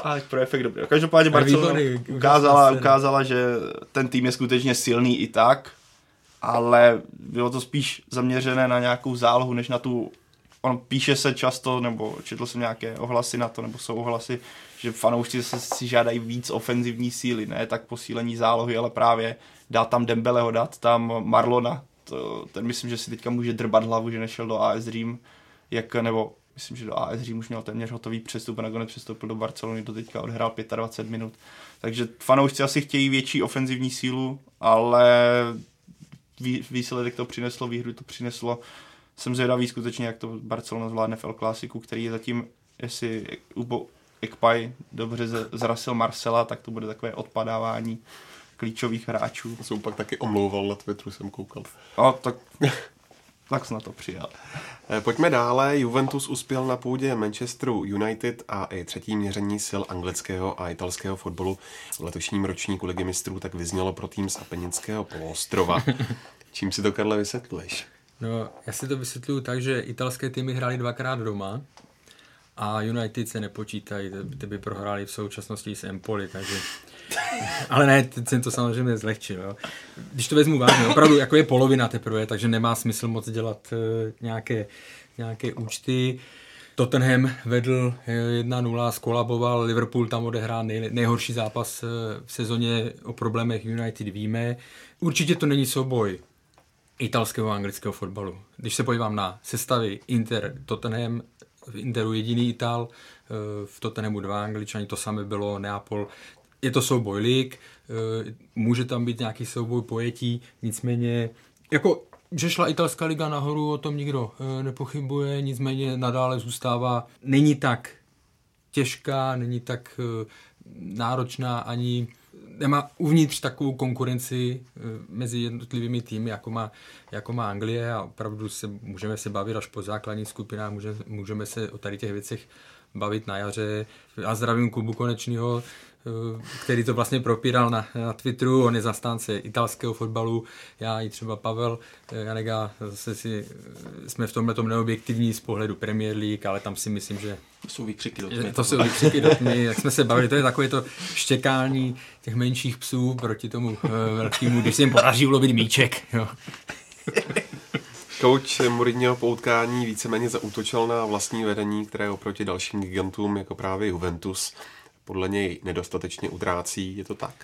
Speaker 7: A pro efekt dobrý. Každopádně Barcelona ukázala, ukázala, že ten tým je skutečně silný i tak, ale bylo to spíš zaměřené na nějakou zálohu, než na tu on píše se často, nebo četl jsem nějaké ohlasy na to, nebo jsou ohlasy, že fanoušci se si žádají víc ofenzivní síly, ne tak posílení zálohy, ale právě dát tam Dembeleho, dát tam Marlona. To, ten myslím, že si teďka může drbat hlavu, že nešel do AS Dream, jak, nebo myslím, že do AS Dream už měl téměř hotový přestup a nakonec přestoupil do Barcelony, to teďka odhrál 25 minut. Takže fanoušci asi chtějí větší ofenzivní sílu, ale výsledek to přineslo, výhru to přineslo. Jsem zvědavý skutečně, jak to Barcelona zvládne v El Clásiku, který je zatím, jestli Ubo Ekpaj dobře zrasil Marcela, tak to bude takové odpadávání klíčových hráčů.
Speaker 4: Jsem pak taky omlouval na Twitteru, jsem koukal.
Speaker 7: A tak Tak jsem na to přijal.
Speaker 4: Eh, pojďme dále. Juventus uspěl na půdě Manchesteru United a i třetí měření sil anglického a italského fotbalu v letošním ročníku ligy mistrů tak vyznělo pro tým z Apenického poloostrova. Čím si to, Karle, vysvětluješ?
Speaker 5: No, já si to vysvětluju tak, že italské týmy hrály dvakrát doma a United se nepočítají, ty by prohráli v současnosti s Empoli, takže... Ale ne, teď jsem to samozřejmě zlehčil. Jo. Když to vezmu vážně, opravdu jako je polovina teprve, takže nemá smysl moc dělat uh, nějaké, nějaké účty. Tottenham vedl 1-0, skolaboval, Liverpool tam odehrál nej, nejhorší zápas v sezóně o problémech United víme. Určitě to není souboj italského a anglického fotbalu. Když se podívám na sestavy Inter, Tottenham, v Interu jediný Ital, eh, v Tottenhamu dva Angličani, to samé bylo Neapol. Je to souboj lig, eh, může tam být nějaký souboj pojetí, nicméně jako že šla italská liga nahoru, o tom nikdo eh, nepochybuje, nicméně nadále zůstává, není tak těžká, není tak náročná ani nemá uvnitř takovou konkurenci eh, mezi jednotlivými týmy, jako má, jako má Anglie a opravdu se, můžeme se bavit až po základní skupinách, můžeme, můžeme se o tady těch věcech bavit na jaře. A zdravím Kubu Konečního, který to vlastně propíral na, na Twitteru, on je zastánce italského fotbalu, já i třeba Pavel eh, Janega, zase si, eh, jsme v tomhle tom neobjektivní z pohledu Premier League, ale tam si myslím, že
Speaker 6: to jsou výkřiky do
Speaker 5: tmy. To jsou výkřiky do tmy, jak jsme se bavili, to je takové to štěkání těch menších psů proti tomu velkému, když se jim podaří ulovit míček. Jo.
Speaker 4: Coach Mourinho po utkání víceméně zautočil na vlastní vedení, které oproti dalším gigantům, jako právě Juventus, podle něj nedostatečně utrácí, je to tak?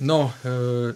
Speaker 5: No, e,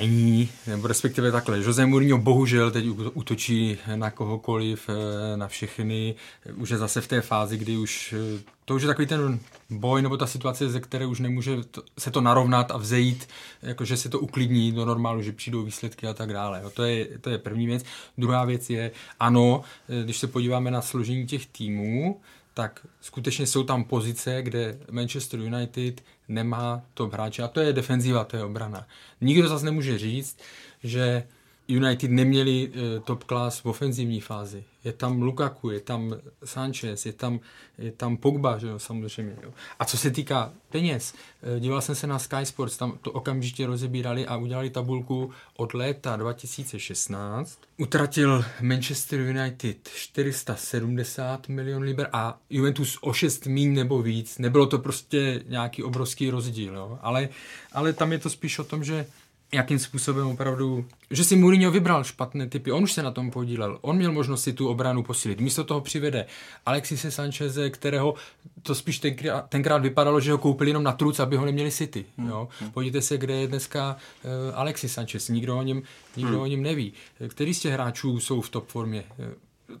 Speaker 5: není, nebo respektive takhle. Jose Mourinho bohužel teď útočí na kohokoliv, e, na všechny. Už je zase v té fázi, kdy už e, to už je takový ten boj nebo ta situace, ze které už nemůže to, se to narovnat a vzejít, jakože se to uklidní do normálu, že přijdou výsledky a tak dále. Jo. To, je, to je první věc. Druhá věc je, ano, když se podíváme na složení těch týmů, tak skutečně jsou tam pozice, kde Manchester United nemá to hráče a to je defenziva, to je obrana. Nikdo zase nemůže říct, že United neměli uh, top class v ofenzivní fázi. Je tam Lukaku, je tam Sanchez, je tam, je tam Pogba, že jo, samozřejmě. Jo. A co se týká peněz, uh, díval jsem se na Sky Sports, tam to okamžitě rozebírali a udělali tabulku od léta 2016. Utratil Manchester United 470 milion liber a Juventus o 6 mín nebo víc. Nebylo to prostě nějaký obrovský rozdíl, jo. Ale, ale tam je to spíš o tom, že jakým způsobem opravdu, že si Mourinho vybral špatné typy, on už se na tom podílel, on měl možnost si tu obranu posílit, místo toho přivede Alexise Sancheze, kterého to spíš tenkrát, tenkrát vypadalo, že ho koupili jenom na truc, aby ho neměli City. Hmm. Jo? Hmm. Podívejte se, kde je dneska uh, Alexis Sanchez, nikdo o něm, nikdo hmm. o něm neví. Který z těch hráčů jsou v top formě?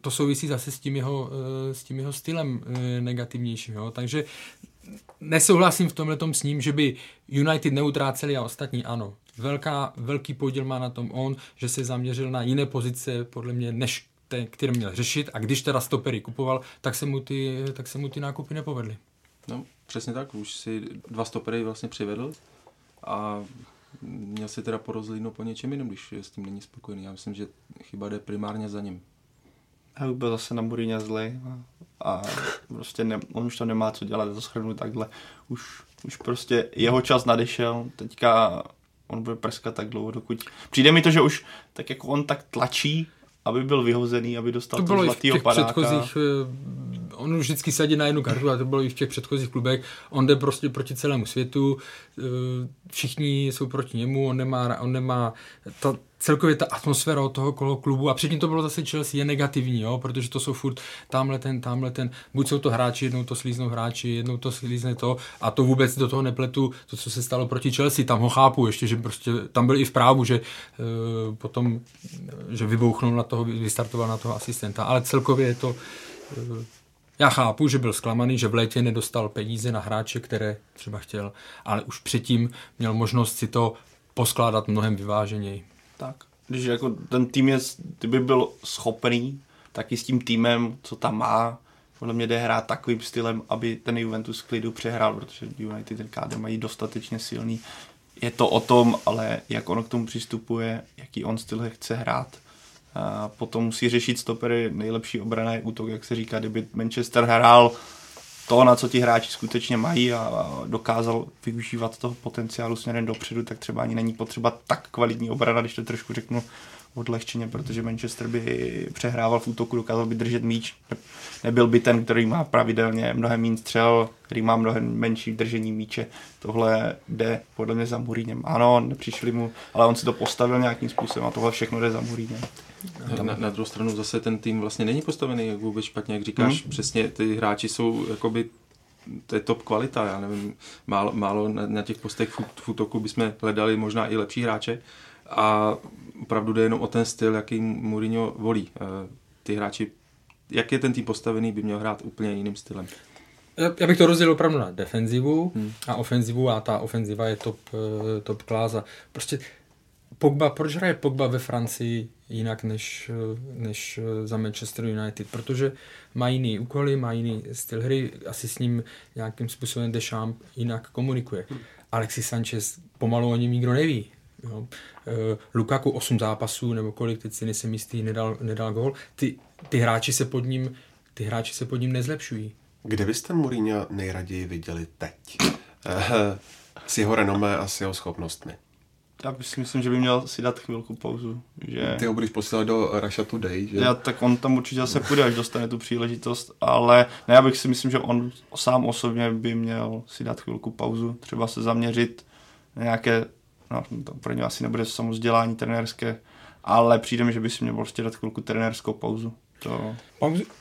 Speaker 5: To souvisí zase s tím jeho, s tím jeho stylem negativnějším. Jo? Takže nesouhlasím v tomhle s ním, že by United neutráceli a ostatní ano velká, velký podíl má na tom on, že se zaměřil na jiné pozice, podle mě, než ten, který měl řešit a když teda stopery kupoval, tak se mu ty, tak se mu ty nákupy nepovedly.
Speaker 6: No, přesně tak, už si dva stopery vlastně přivedl a měl si teda porozlídnout po něčem jiném, když s tím není spokojený. Já myslím, že chyba jde primárně za ním.
Speaker 7: A byl zase na Mourinho zlej a prostě ne, on už to nemá co dělat, to shrnu takhle. Už, už prostě jeho čas nadešel, teďka on bude prskat tak dlouho, dokud... Přijde mi to, že už tak jako on tak tlačí, aby byl vyhozený, aby dostal
Speaker 5: to bylo zlatýho padáka. Předchozích, eh, on už vždycky sadí na jednu kartu a to bylo i v těch předchozích klubech. On jde prostě proti celému světu, eh, všichni jsou proti němu, on nemá, on nemá ta, celkově ta atmosféra od toho kolo klubu. A předtím to bylo zase Chelsea je negativní, jo, protože to jsou furt tamhle ten, tamhle ten, buď jsou to hráči, jednou to slíznou hráči, jednou to slízne to a to vůbec do toho nepletu, to, co se stalo proti Chelsea, tam ho chápu ještě, že prostě tam byl i v právu, že uh, potom, že vybouchnul na toho, vystartoval na toho asistenta, ale celkově je to uh, já chápu, že byl zklamaný, že v létě nedostal peníze na hráče, které třeba chtěl, ale už předtím měl možnost si to poskládat mnohem vyváženěji
Speaker 7: tak. Když jako ten tým je, kdyby byl schopný, tak i s tím týmem, co tam má, podle mě jde hrát takovým stylem, aby ten Juventus klidu přehrál, protože United ten kádr mají dostatečně silný. Je to o tom, ale jak on k tomu přistupuje, jaký on styl chce hrát. A potom musí řešit stopery, nejlepší obrana je útok, jak se říká, kdyby Manchester hrál to, na co ti hráči skutečně mají a dokázal využívat toho potenciálu směrem dopředu, tak třeba ani není potřeba tak kvalitní obrana, když to trošku řeknu odlehčeně, protože Manchester by přehrával v útoku, dokázal by držet míč, nebyl by ten, který má pravidelně mnohem méně střel, který má mnohem menší držení míče. Tohle jde podle mě za Muríněm. Ano, nepřišli mu, ale on si to postavil nějakým způsobem a tohle všechno jde za Muríněm.
Speaker 6: Na, na druhou stranu zase ten tým vlastně není postavený jak vůbec špatně, jak říkáš, hmm. přesně ty hráči jsou jakoby to je top kvalita, já nevím, málo, málo na, na těch postech v, v útoku bychom hledali možná i lepší hráče a opravdu jde jenom o ten styl, jaký Mourinho volí. Eh, ty hráči, jak je ten tým postavený, by měl hrát úplně jiným stylem.
Speaker 5: Já bych to rozdělil opravdu na defenzivu hmm. a ofenzivu a ta ofenziva je top, eh, top class a prostě Pogba, proč hraje Pogba ve Francii jinak než, než za Manchester United? Protože má jiný úkoly, má jiný styl hry, asi s ním nějakým způsobem Deschamps jinak komunikuje. Alexis Sanchez pomalu o něm nikdo neví. Jo. E, Lukaku 8 zápasů, nebo kolik, teď si nejsem jistý, nedal, nedal gol. Ty, ty, hráči se pod ním, ty hráči se pod ním nezlepšují.
Speaker 4: Kde byste Mourinho nejraději viděli teď? E, s jeho renomé a s jeho schopnostmi
Speaker 7: já si myslím, že by měl si dát chvilku pauzu. Že...
Speaker 4: Ty ho budeš posílat do Russia Today, že?
Speaker 7: Já, tak on tam určitě zase půjde, až dostane tu příležitost, ale ne, já bych si myslím, že on sám osobně by měl si dát chvilku pauzu, třeba se zaměřit na nějaké, no to pro ně asi nebude samozdělání trenérské, ale přijde mi, že by si měl prostě dát chvilku trenérskou pauzu. To...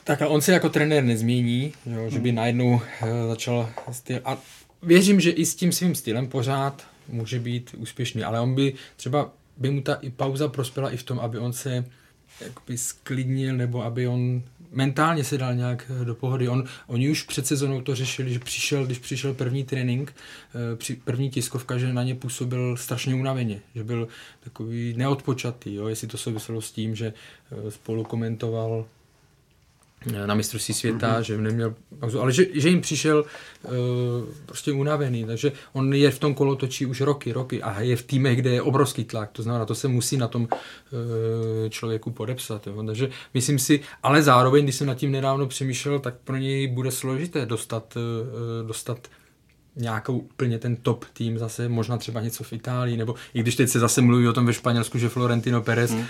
Speaker 5: Tak on se jako trenér nezmění, jo, že by hmm. najednou uh, začal styl. A věřím, že i s tím svým stylem pořád může být úspěšný, ale on by třeba by mu ta i pauza prospěla i v tom, aby on se jakoby sklidnil, nebo aby on mentálně se dal nějak do pohody. On, oni už před sezónou to řešili, že přišel, když přišel první trénink, eh, první tiskovka, že na ně působil strašně unaveně, že byl takový neodpočatý, jo? jestli to souviselo s tím, že eh, spolu komentoval na mistrovství světa, mm-hmm. že neměl pauzu, ale že, že jim přišel uh, prostě unavený, takže on je v tom kolotočí už roky, roky a je v týmech, kde je obrovský tlak, to znamená, to se musí na tom uh, člověku podepsat, jo. takže myslím si, ale zároveň, když jsem nad tím nedávno přemýšlel, tak pro něj bude složité dostat, uh, dostat nějakou úplně ten top tým zase, možná třeba něco v Itálii, nebo i když teď se zase mluví o tom ve Španělsku, že Florentino Pérez hmm.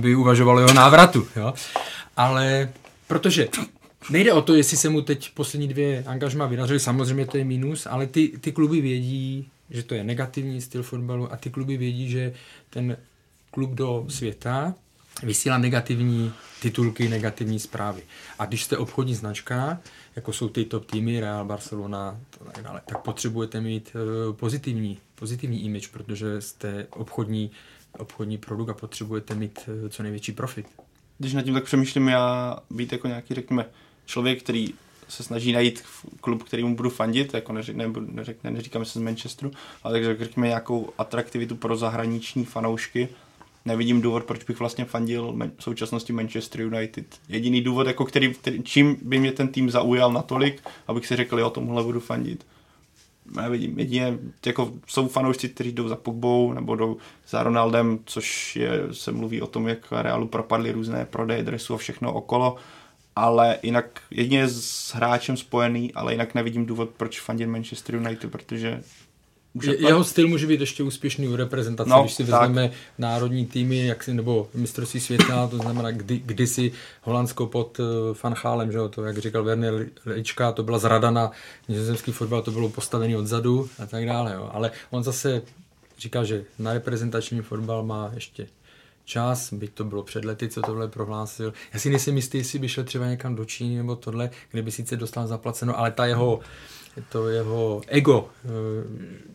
Speaker 5: by uvažoval jeho návratu, jo. ale Protože nejde o to, jestli se mu teď poslední dvě angažma vydařily, samozřejmě to je minus, ale ty, ty kluby vědí, že to je negativní styl fotbalu a ty kluby vědí, že ten klub do světa vysílá negativní titulky, negativní zprávy. A když jste obchodní značka, jako jsou ty top týmy, Real, Barcelona, tak dále, tak potřebujete mít uh, pozitivní, pozitivní image, protože jste obchodní, obchodní produkt a potřebujete mít uh, co největší profit
Speaker 7: když nad tím tak přemýšlím, já být jako nějaký, řekněme, člověk, který se snaží najít klub, který mu budu fandit, jako neři, ne, neřek, ne, neříkám se z Manchesteru, ale takže řekněme nějakou atraktivitu pro zahraniční fanoušky. Nevidím důvod, proč bych vlastně fandil v současnosti Manchester United. Jediný důvod, jako který, který, čím by mě ten tým zaujal natolik, abych si řekl, jo, tomuhle budu fandit nevidím. Jedině jako jsou fanoušci, kteří jdou za Pogbou nebo jdou za Ronaldem, což je, se mluví o tom, jak Realu propadly různé prodeje dresů a všechno okolo, ale jinak jedině s hráčem spojený, ale jinak nevidím důvod, proč fandit Manchester United, protože
Speaker 5: je, jeho styl může být ještě úspěšný u reprezentace, no, když si vezmeme tak. národní týmy jak si, nebo mistrovství světa, to znamená kdy, kdysi Holandsko pod uh, Van Haalem, že jo, to jak říkal Werner Lička, to byla zrada na nizozemský fotbal, to bylo postavený odzadu a tak dále. Jo. Ale on zase říká, že na reprezentační fotbal má ještě čas, byť to bylo před lety, co tohle prohlásil. Já si nejsem jistý, jestli by šel třeba někam do Číny nebo tohle, kde by sice dostal zaplaceno, ale ta jeho to jeho ego. Eh,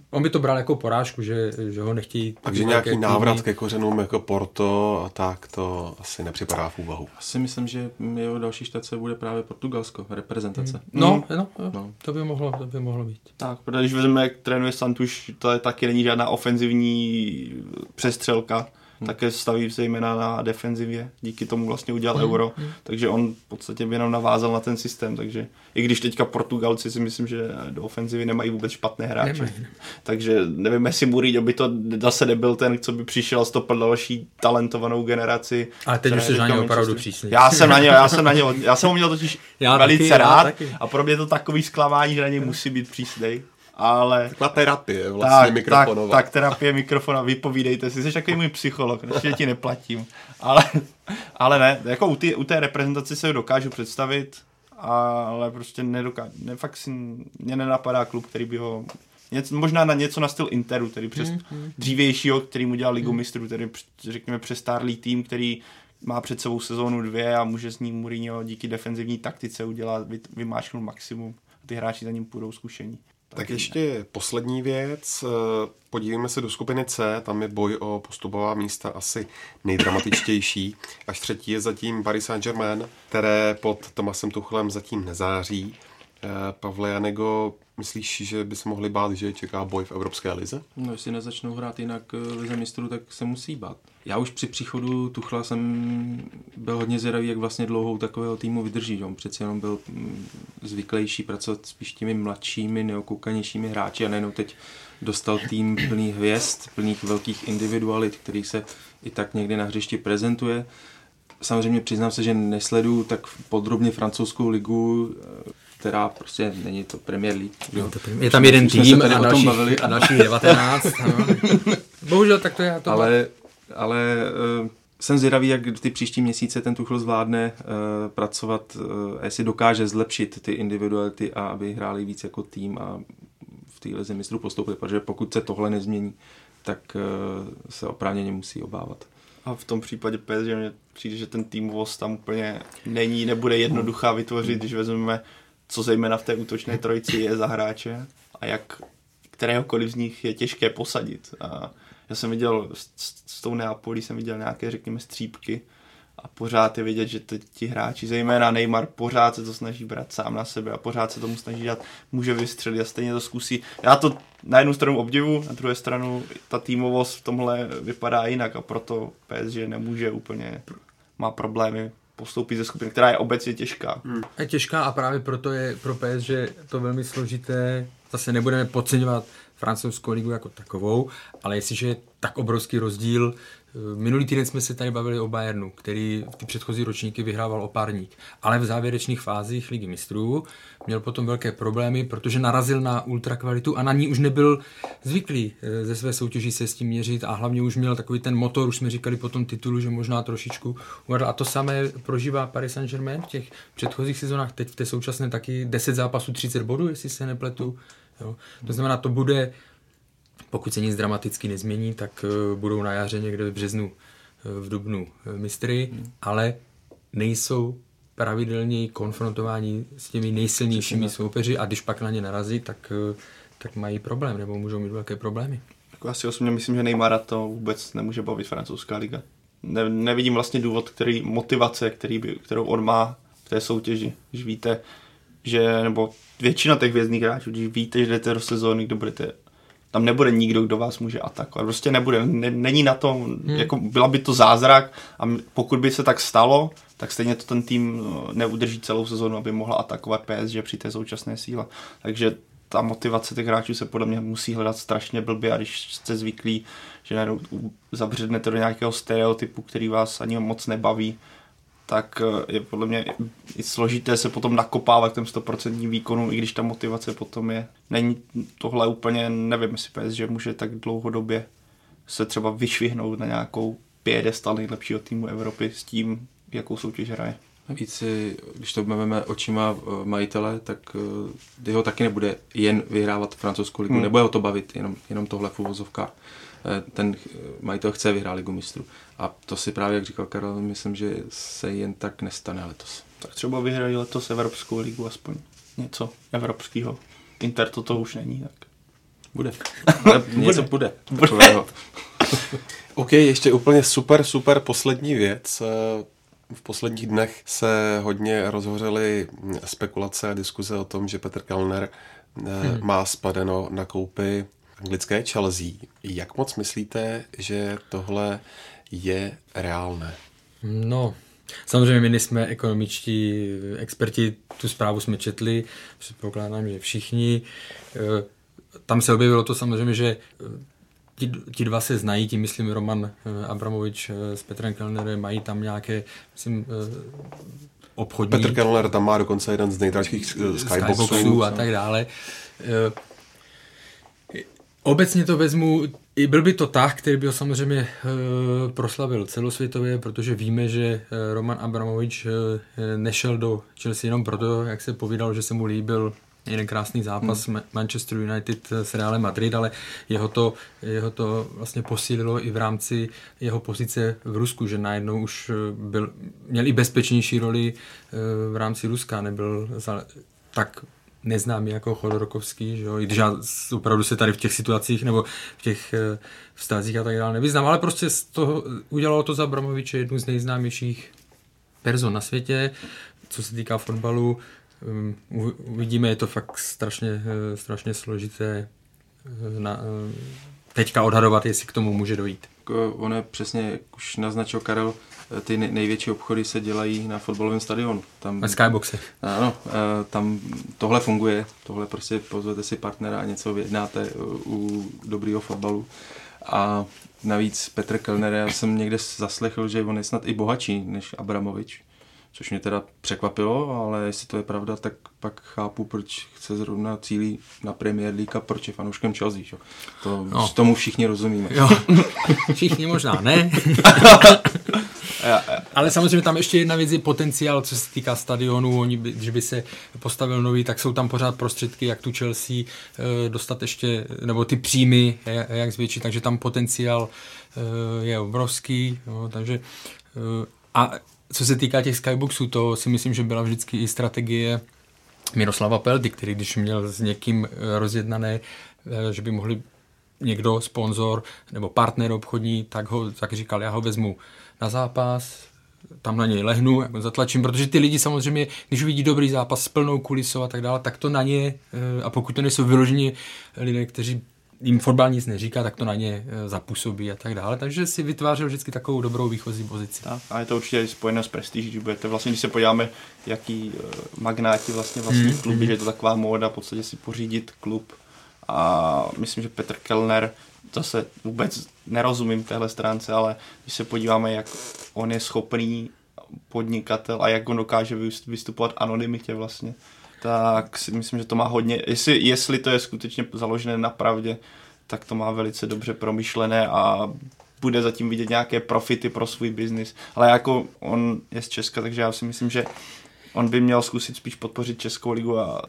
Speaker 5: on by to bral jako porážku, že, že ho nechtějí...
Speaker 4: Takže nějaký týmy. návrat ke kořenům jako Porto a tak, to asi nepřipadá v úvahu.
Speaker 6: Asi myslím, že jeho další štace bude právě Portugalsko, reprezentace.
Speaker 5: Hmm. No, hmm. no, no, to by mohlo, to by mohlo být.
Speaker 7: Tak, protože když vezmeme, jak trénuje Santuš, to je taky není žádná ofenzivní přestřelka, hmm. také staví zejména na defenzivě, díky tomu vlastně udělal hmm. euro, hmm. takže on v podstatě jenom navázal na ten systém, takže i když teďka Portugalci si myslím, že do ofenzivy nemají vůbec špatné hráče, nemají. takže nevím, jestli Mourinho by to zase nebyl ten, co by přišel stopil další talentovanou generaci.
Speaker 5: Ale teď už jsi na ně opravdu přísný.
Speaker 7: Já jsem na ně, já jsem na ně, já jsem ho měl totiž já velice taky, rád a pro mě to takový zklamání, že na ně musí být přísný ale...
Speaker 4: Taková terapie vlastně tak, mikrofonová.
Speaker 7: Tak, tak, terapie mikrofona, vypovídejte si, jsi takový můj psycholog, ještě ti neplatím. Ale, ale ne, jako u, ty, u té reprezentace se ho dokážu představit, ale prostě nedokážu, ne, fakt si, mě nenapadá klub, který by ho Něco, možná na něco na styl Interu, tedy přes mm, mm, dřívějšího, který mu dělal Ligu mm. mistrů, tedy řekněme přestárlý tým, který má před sebou sezónu dvě a může s ním Mourinho díky defenzivní taktice udělat, vymáčknout maximum. Ty hráči za ním půjdou zkušení.
Speaker 4: Tak ještě poslední věc. Podívejme se do skupiny C, tam je boj o postupová místa asi nejdramatičtější. Až třetí je zatím Paris Saint-Germain, které pod Tomasem Tuchlem zatím nezáří. Eh, Pavle Janego, myslíš, že by se mohli bát, že čeká boj v Evropské lize?
Speaker 6: No, jestli nezačnou hrát jinak eh, lize mistrů, tak se musí bát. Já už při příchodu Tuchla jsem byl hodně zvědavý, jak vlastně dlouhou takového týmu vydrží. On přeci jenom byl mm, zvyklejší pracovat spíš těmi mladšími, neokoukanějšími hráči a nejenom teď dostal tým plný hvězd, plných velkých individualit, který se i tak někdy na hřišti prezentuje. Samozřejmě přiznám se, že nesleduju tak podrobně francouzskou ligu, která prostě není to Premier League. Jo?
Speaker 5: Je tam jeden tým a dalších, a dalších 19. Bohužel tak to je. To
Speaker 6: ale ale uh, jsem zvědavý, jak ty příští měsíce ten Tuchel zvládne uh, pracovat, uh, jestli dokáže zlepšit ty individuality a aby hráli víc jako tým a v té lize mistrů postoupili, protože pokud se tohle nezmění, tak uh, se oprávněně musí obávat.
Speaker 7: A v tom případě PSG mě přijde, že ten týmovost tam úplně není, nebude jednoduchá vytvořit, když vezmeme, co zejména v té útočné trojici je za hráče a jak kteréhokoliv z nich je těžké posadit. A já jsem viděl s, s tou Neapolí jsem viděl nějaké, řekněme, střípky a pořád je vidět, že ti hráči, zejména Neymar, pořád se to snaží brát sám na sebe a pořád se tomu snaží dát, může vystřelit a stejně to zkusí. Já to na jednu stranu obdivu, na druhé stranu ta týmovost v tomhle vypadá jinak a proto PSG nemůže úplně, má problémy postoupit ze skupiny, která je obecně těžká.
Speaker 5: Hmm. Je těžká a právě proto je pro PSG to velmi složité. Zase nebudeme podceňovat francouzskou ligu jako takovou, ale jestliže je tak obrovský rozdíl, minulý týden jsme se tady bavili o Bayernu, který ty předchozí ročníky vyhrával opárník, ale v závěrečných fázích ligy mistrů měl potom velké problémy, protože narazil na ultrakvalitu a na ní už nebyl zvyklý eh, ze své soutěži se s tím měřit a hlavně už měl takový ten motor, už jsme říkali po tom titulu, že možná trošičku uvadl. A to samé prožívá Paris Saint-Germain v těch předchozích sezónách, teď v té současné taky 10 zápasů, 30 bodů, jestli se nepletu. Jo? To znamená, to bude, pokud se nic dramaticky nezmění, tak uh, budou na jaře někde v březnu, uh, v dubnu uh, mistry, hmm. ale nejsou pravidelně konfrontování s těmi nejsilnějšími soupeři a když pak na ně narazí, tak, tak mají problém nebo můžou mít velké problémy.
Speaker 7: Jako asi osobně myslím, že Neymara to vůbec nemůže bavit francouzská liga. Ne, nevidím vlastně důvod, který, motivace, který by, kterou on má v té soutěži. Když víte, že, nebo většina těch vězných hráčů, když víte, že jdete do sezóny, kdo budete tam nebude nikdo, kdo vás může atakovat. Prostě nebude. Ne, není na to, hmm. jako byla by to zázrak a pokud by se tak stalo, tak stejně to ten tým no, neudrží celou sezónu, aby mohla atakovat PSG při té současné síle. Takže ta motivace těch hráčů se podle mě musí hledat strašně blbě a když jste zvyklí, že najednou zabřednete do nějakého stereotypu, který vás ani moc nebaví, tak eh, je podle mě i složité se potom nakopávat k těm 100% výkonu, i když ta motivace potom je. Není tohle úplně, nevím, jestli PSG může tak dlouhodobě se třeba vyšvihnout na nějakou pědestal nejlepšího týmu Evropy s tím, jakou soutěž hraje.
Speaker 6: Navíc, když to budeme očima eh, majitele, tak eh, ho taky nebude jen vyhrávat francouzskou ligu, hmm. nebude ho to bavit, jenom, jenom tohle v uvozovkách. Eh, ten majitel chce vyhrát ligu mistrů. A to si právě, jak říkal Karel, myslím, že se jen tak nestane letos.
Speaker 7: Tak třeba vyhrají letos Evropskou ligu aspoň něco evropského. Inter to, to už není, tak.
Speaker 6: Bude. Ale něco bude. bude.
Speaker 4: OK, ještě úplně super, super poslední věc. Eh, v posledních dnech se hodně rozhořely spekulace a diskuze o tom, že Petr Kellner eh, hmm. má spadeno na koupy anglické Chelsea. Jak moc myslíte, že tohle je reálné?
Speaker 5: No, samozřejmě my nejsme ekonomičtí experti, tu zprávu jsme četli, předpokládám, že všichni. Eh, tam se objevilo to samozřejmě, že eh, ti, ti dva se znají, tím myslím Roman eh, Abramovič s Petrem Kellnerem, mají tam nějaké, myslím, obchodní...
Speaker 4: Petr Kellner tam má dokonce jeden z nejdražších skyboxů. skyboxů
Speaker 5: a tak dále. Obecně to vezmu, byl by to tah, který by ho samozřejmě e, proslavil celosvětově, protože víme, že e, Roman Abramovič e, nešel do Chelsea jenom proto, jak se povídal, že se mu líbil jeden krásný zápas hmm. Manchester United s Realem Madrid, ale jeho to, jeho to vlastně posílilo i v rámci jeho pozice v Rusku, že najednou už byl, měl i bezpečnější roli v rámci Ruska, nebyl za, tak neznámý jako Chodorkovský, že jo? i když já opravdu se tady v těch situacích nebo v těch eh, vztazích a tak dále nevyznám, ale prostě z toho, udělalo to za Bramoviče jednu z nejznámějších person na světě, co se týká fotbalu. Um, uvidíme, je to fakt strašně, eh, strašně složité eh, na, teďka odhadovat, jestli k tomu může dojít.
Speaker 6: On je přesně, jak už naznačil Karel, ty největší obchody se dělají na fotbalovém stadionu.
Speaker 5: Tam, na skyboxe.
Speaker 6: Ano, eh, tam tohle funguje, tohle prostě pozvete si partnera a něco vyjednáte u dobrého fotbalu. A navíc Petr Kellner, já jsem někde zaslechl, že on je snad i bohatší než Abramovič, což mě teda překvapilo, ale jestli to je pravda, tak pak chápu, proč chce zrovna cílí na Premier League a proč je fanouškem Chelsea. Čo? To, no. Tomu všichni rozumíme.
Speaker 5: Jo. Všichni možná ne. Ale samozřejmě tam ještě jedna věc je potenciál, co se týká stadionu. Oni, by, když by se postavil nový, tak jsou tam pořád prostředky, jak tu Chelsea dostat ještě, nebo ty příjmy, jak zvětšit, takže tam potenciál je obrovský. No, takže a co se týká těch skyboxů, to si myslím, že byla vždycky i strategie Miroslava Peldy, který když měl s někým rozjednané, že by mohli někdo, sponzor nebo partner obchodní, tak ho tak říkal, já ho vezmu na zápas, tam na něj lehnu, jako zatlačím, protože ty lidi samozřejmě, když vidí dobrý zápas s plnou kulisou a tak dále, tak to na ně, eh, a pokud to nejsou vyloženi lidé, kteří jim fotbal nic neříká, tak to na ně eh, zapůsobí a tak dále. Takže si vytvářel vždycky takovou dobrou výchozí pozici.
Speaker 7: Tak, a je to určitě spojené s prestiží, že budete vlastně, když se podíváme, jaký uh, magnáti vlastně vlastní hmm. kluby, že je to taková móda v podstatě si pořídit klub. A myslím, že Petr Kellner zase vůbec nerozumím téhle stránce, ale když se podíváme, jak on je schopný podnikatel a jak on dokáže vystupovat anonymitě vlastně, tak si myslím, že to má hodně, jestli, jestli to je skutečně založené na pravdě, tak to má velice dobře promyšlené a bude zatím vidět nějaké profity pro svůj biznis. Ale jako on je z Česka, takže já si myslím, že on by měl zkusit spíš podpořit Českou ligu a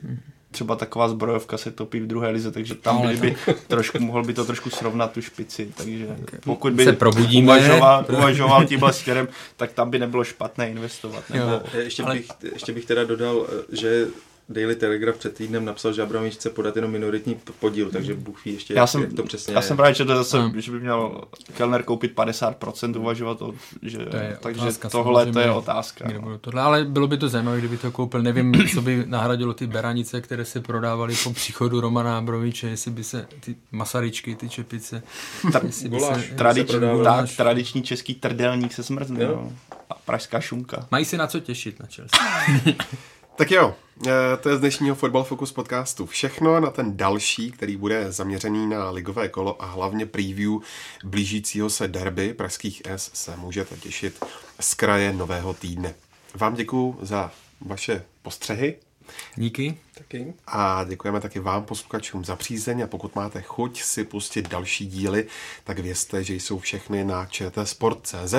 Speaker 7: třeba taková zbrojovka se topí v druhé lize, takže tam by, by trošku, mohl by to trošku srovnat tu špici, takže pokud by
Speaker 5: se probudíme,
Speaker 7: uvažoval, uvažoval tímhle směrem, tak tam by nebylo špatné investovat.
Speaker 6: Nebo... Jo, ještě, ale... bych, ještě bych teda dodal, že Daily Telegraph před týdnem napsal, že Abramovič chce podat jenom minoritní podíl, takže Bůh ví ještě,
Speaker 7: já jsem,
Speaker 6: jak to přesně
Speaker 7: Já je. jsem právě četl zase, hmm. že by měl Kellner koupit 50%, uvažovat o, že, to je takže otázka, tohle to je otázka.
Speaker 5: No. Tohle, ale bylo by to zajímavé, kdyby to koupil. Nevím, co by nahradilo ty beranice, které se prodávaly po příchodu Romana Abroviče, jestli by se ty masaričky, ty čepice,
Speaker 7: Ta, guláš, se, tradiční, se tak, tradiční český trdelník se smrzne. No. A pražská šunka.
Speaker 5: Mají se na co těšit na Chelsea.
Speaker 4: Tak jo, eh, to je z dnešního Football Focus podcastu všechno. Na ten další, který bude zaměřený na ligové kolo a hlavně preview blížícího se derby pražských S, se můžete těšit z kraje nového týdne. Vám děkuji za vaše postřehy
Speaker 5: Díky.
Speaker 4: Taky. A děkujeme taky vám, posluchačům, za přízeň a pokud máte chuť si pustit další díly, tak vězte, že jsou všechny na čtsport.cz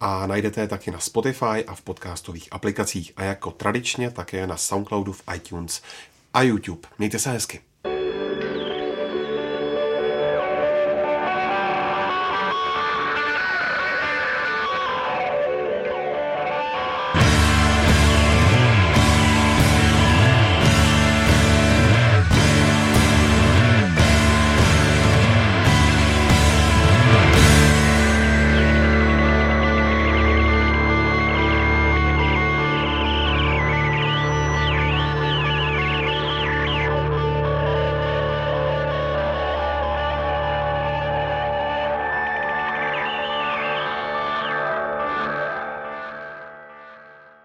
Speaker 4: a najdete je taky na Spotify a v podcastových aplikacích a jako tradičně také na Soundcloudu v iTunes a YouTube. Mějte se hezky.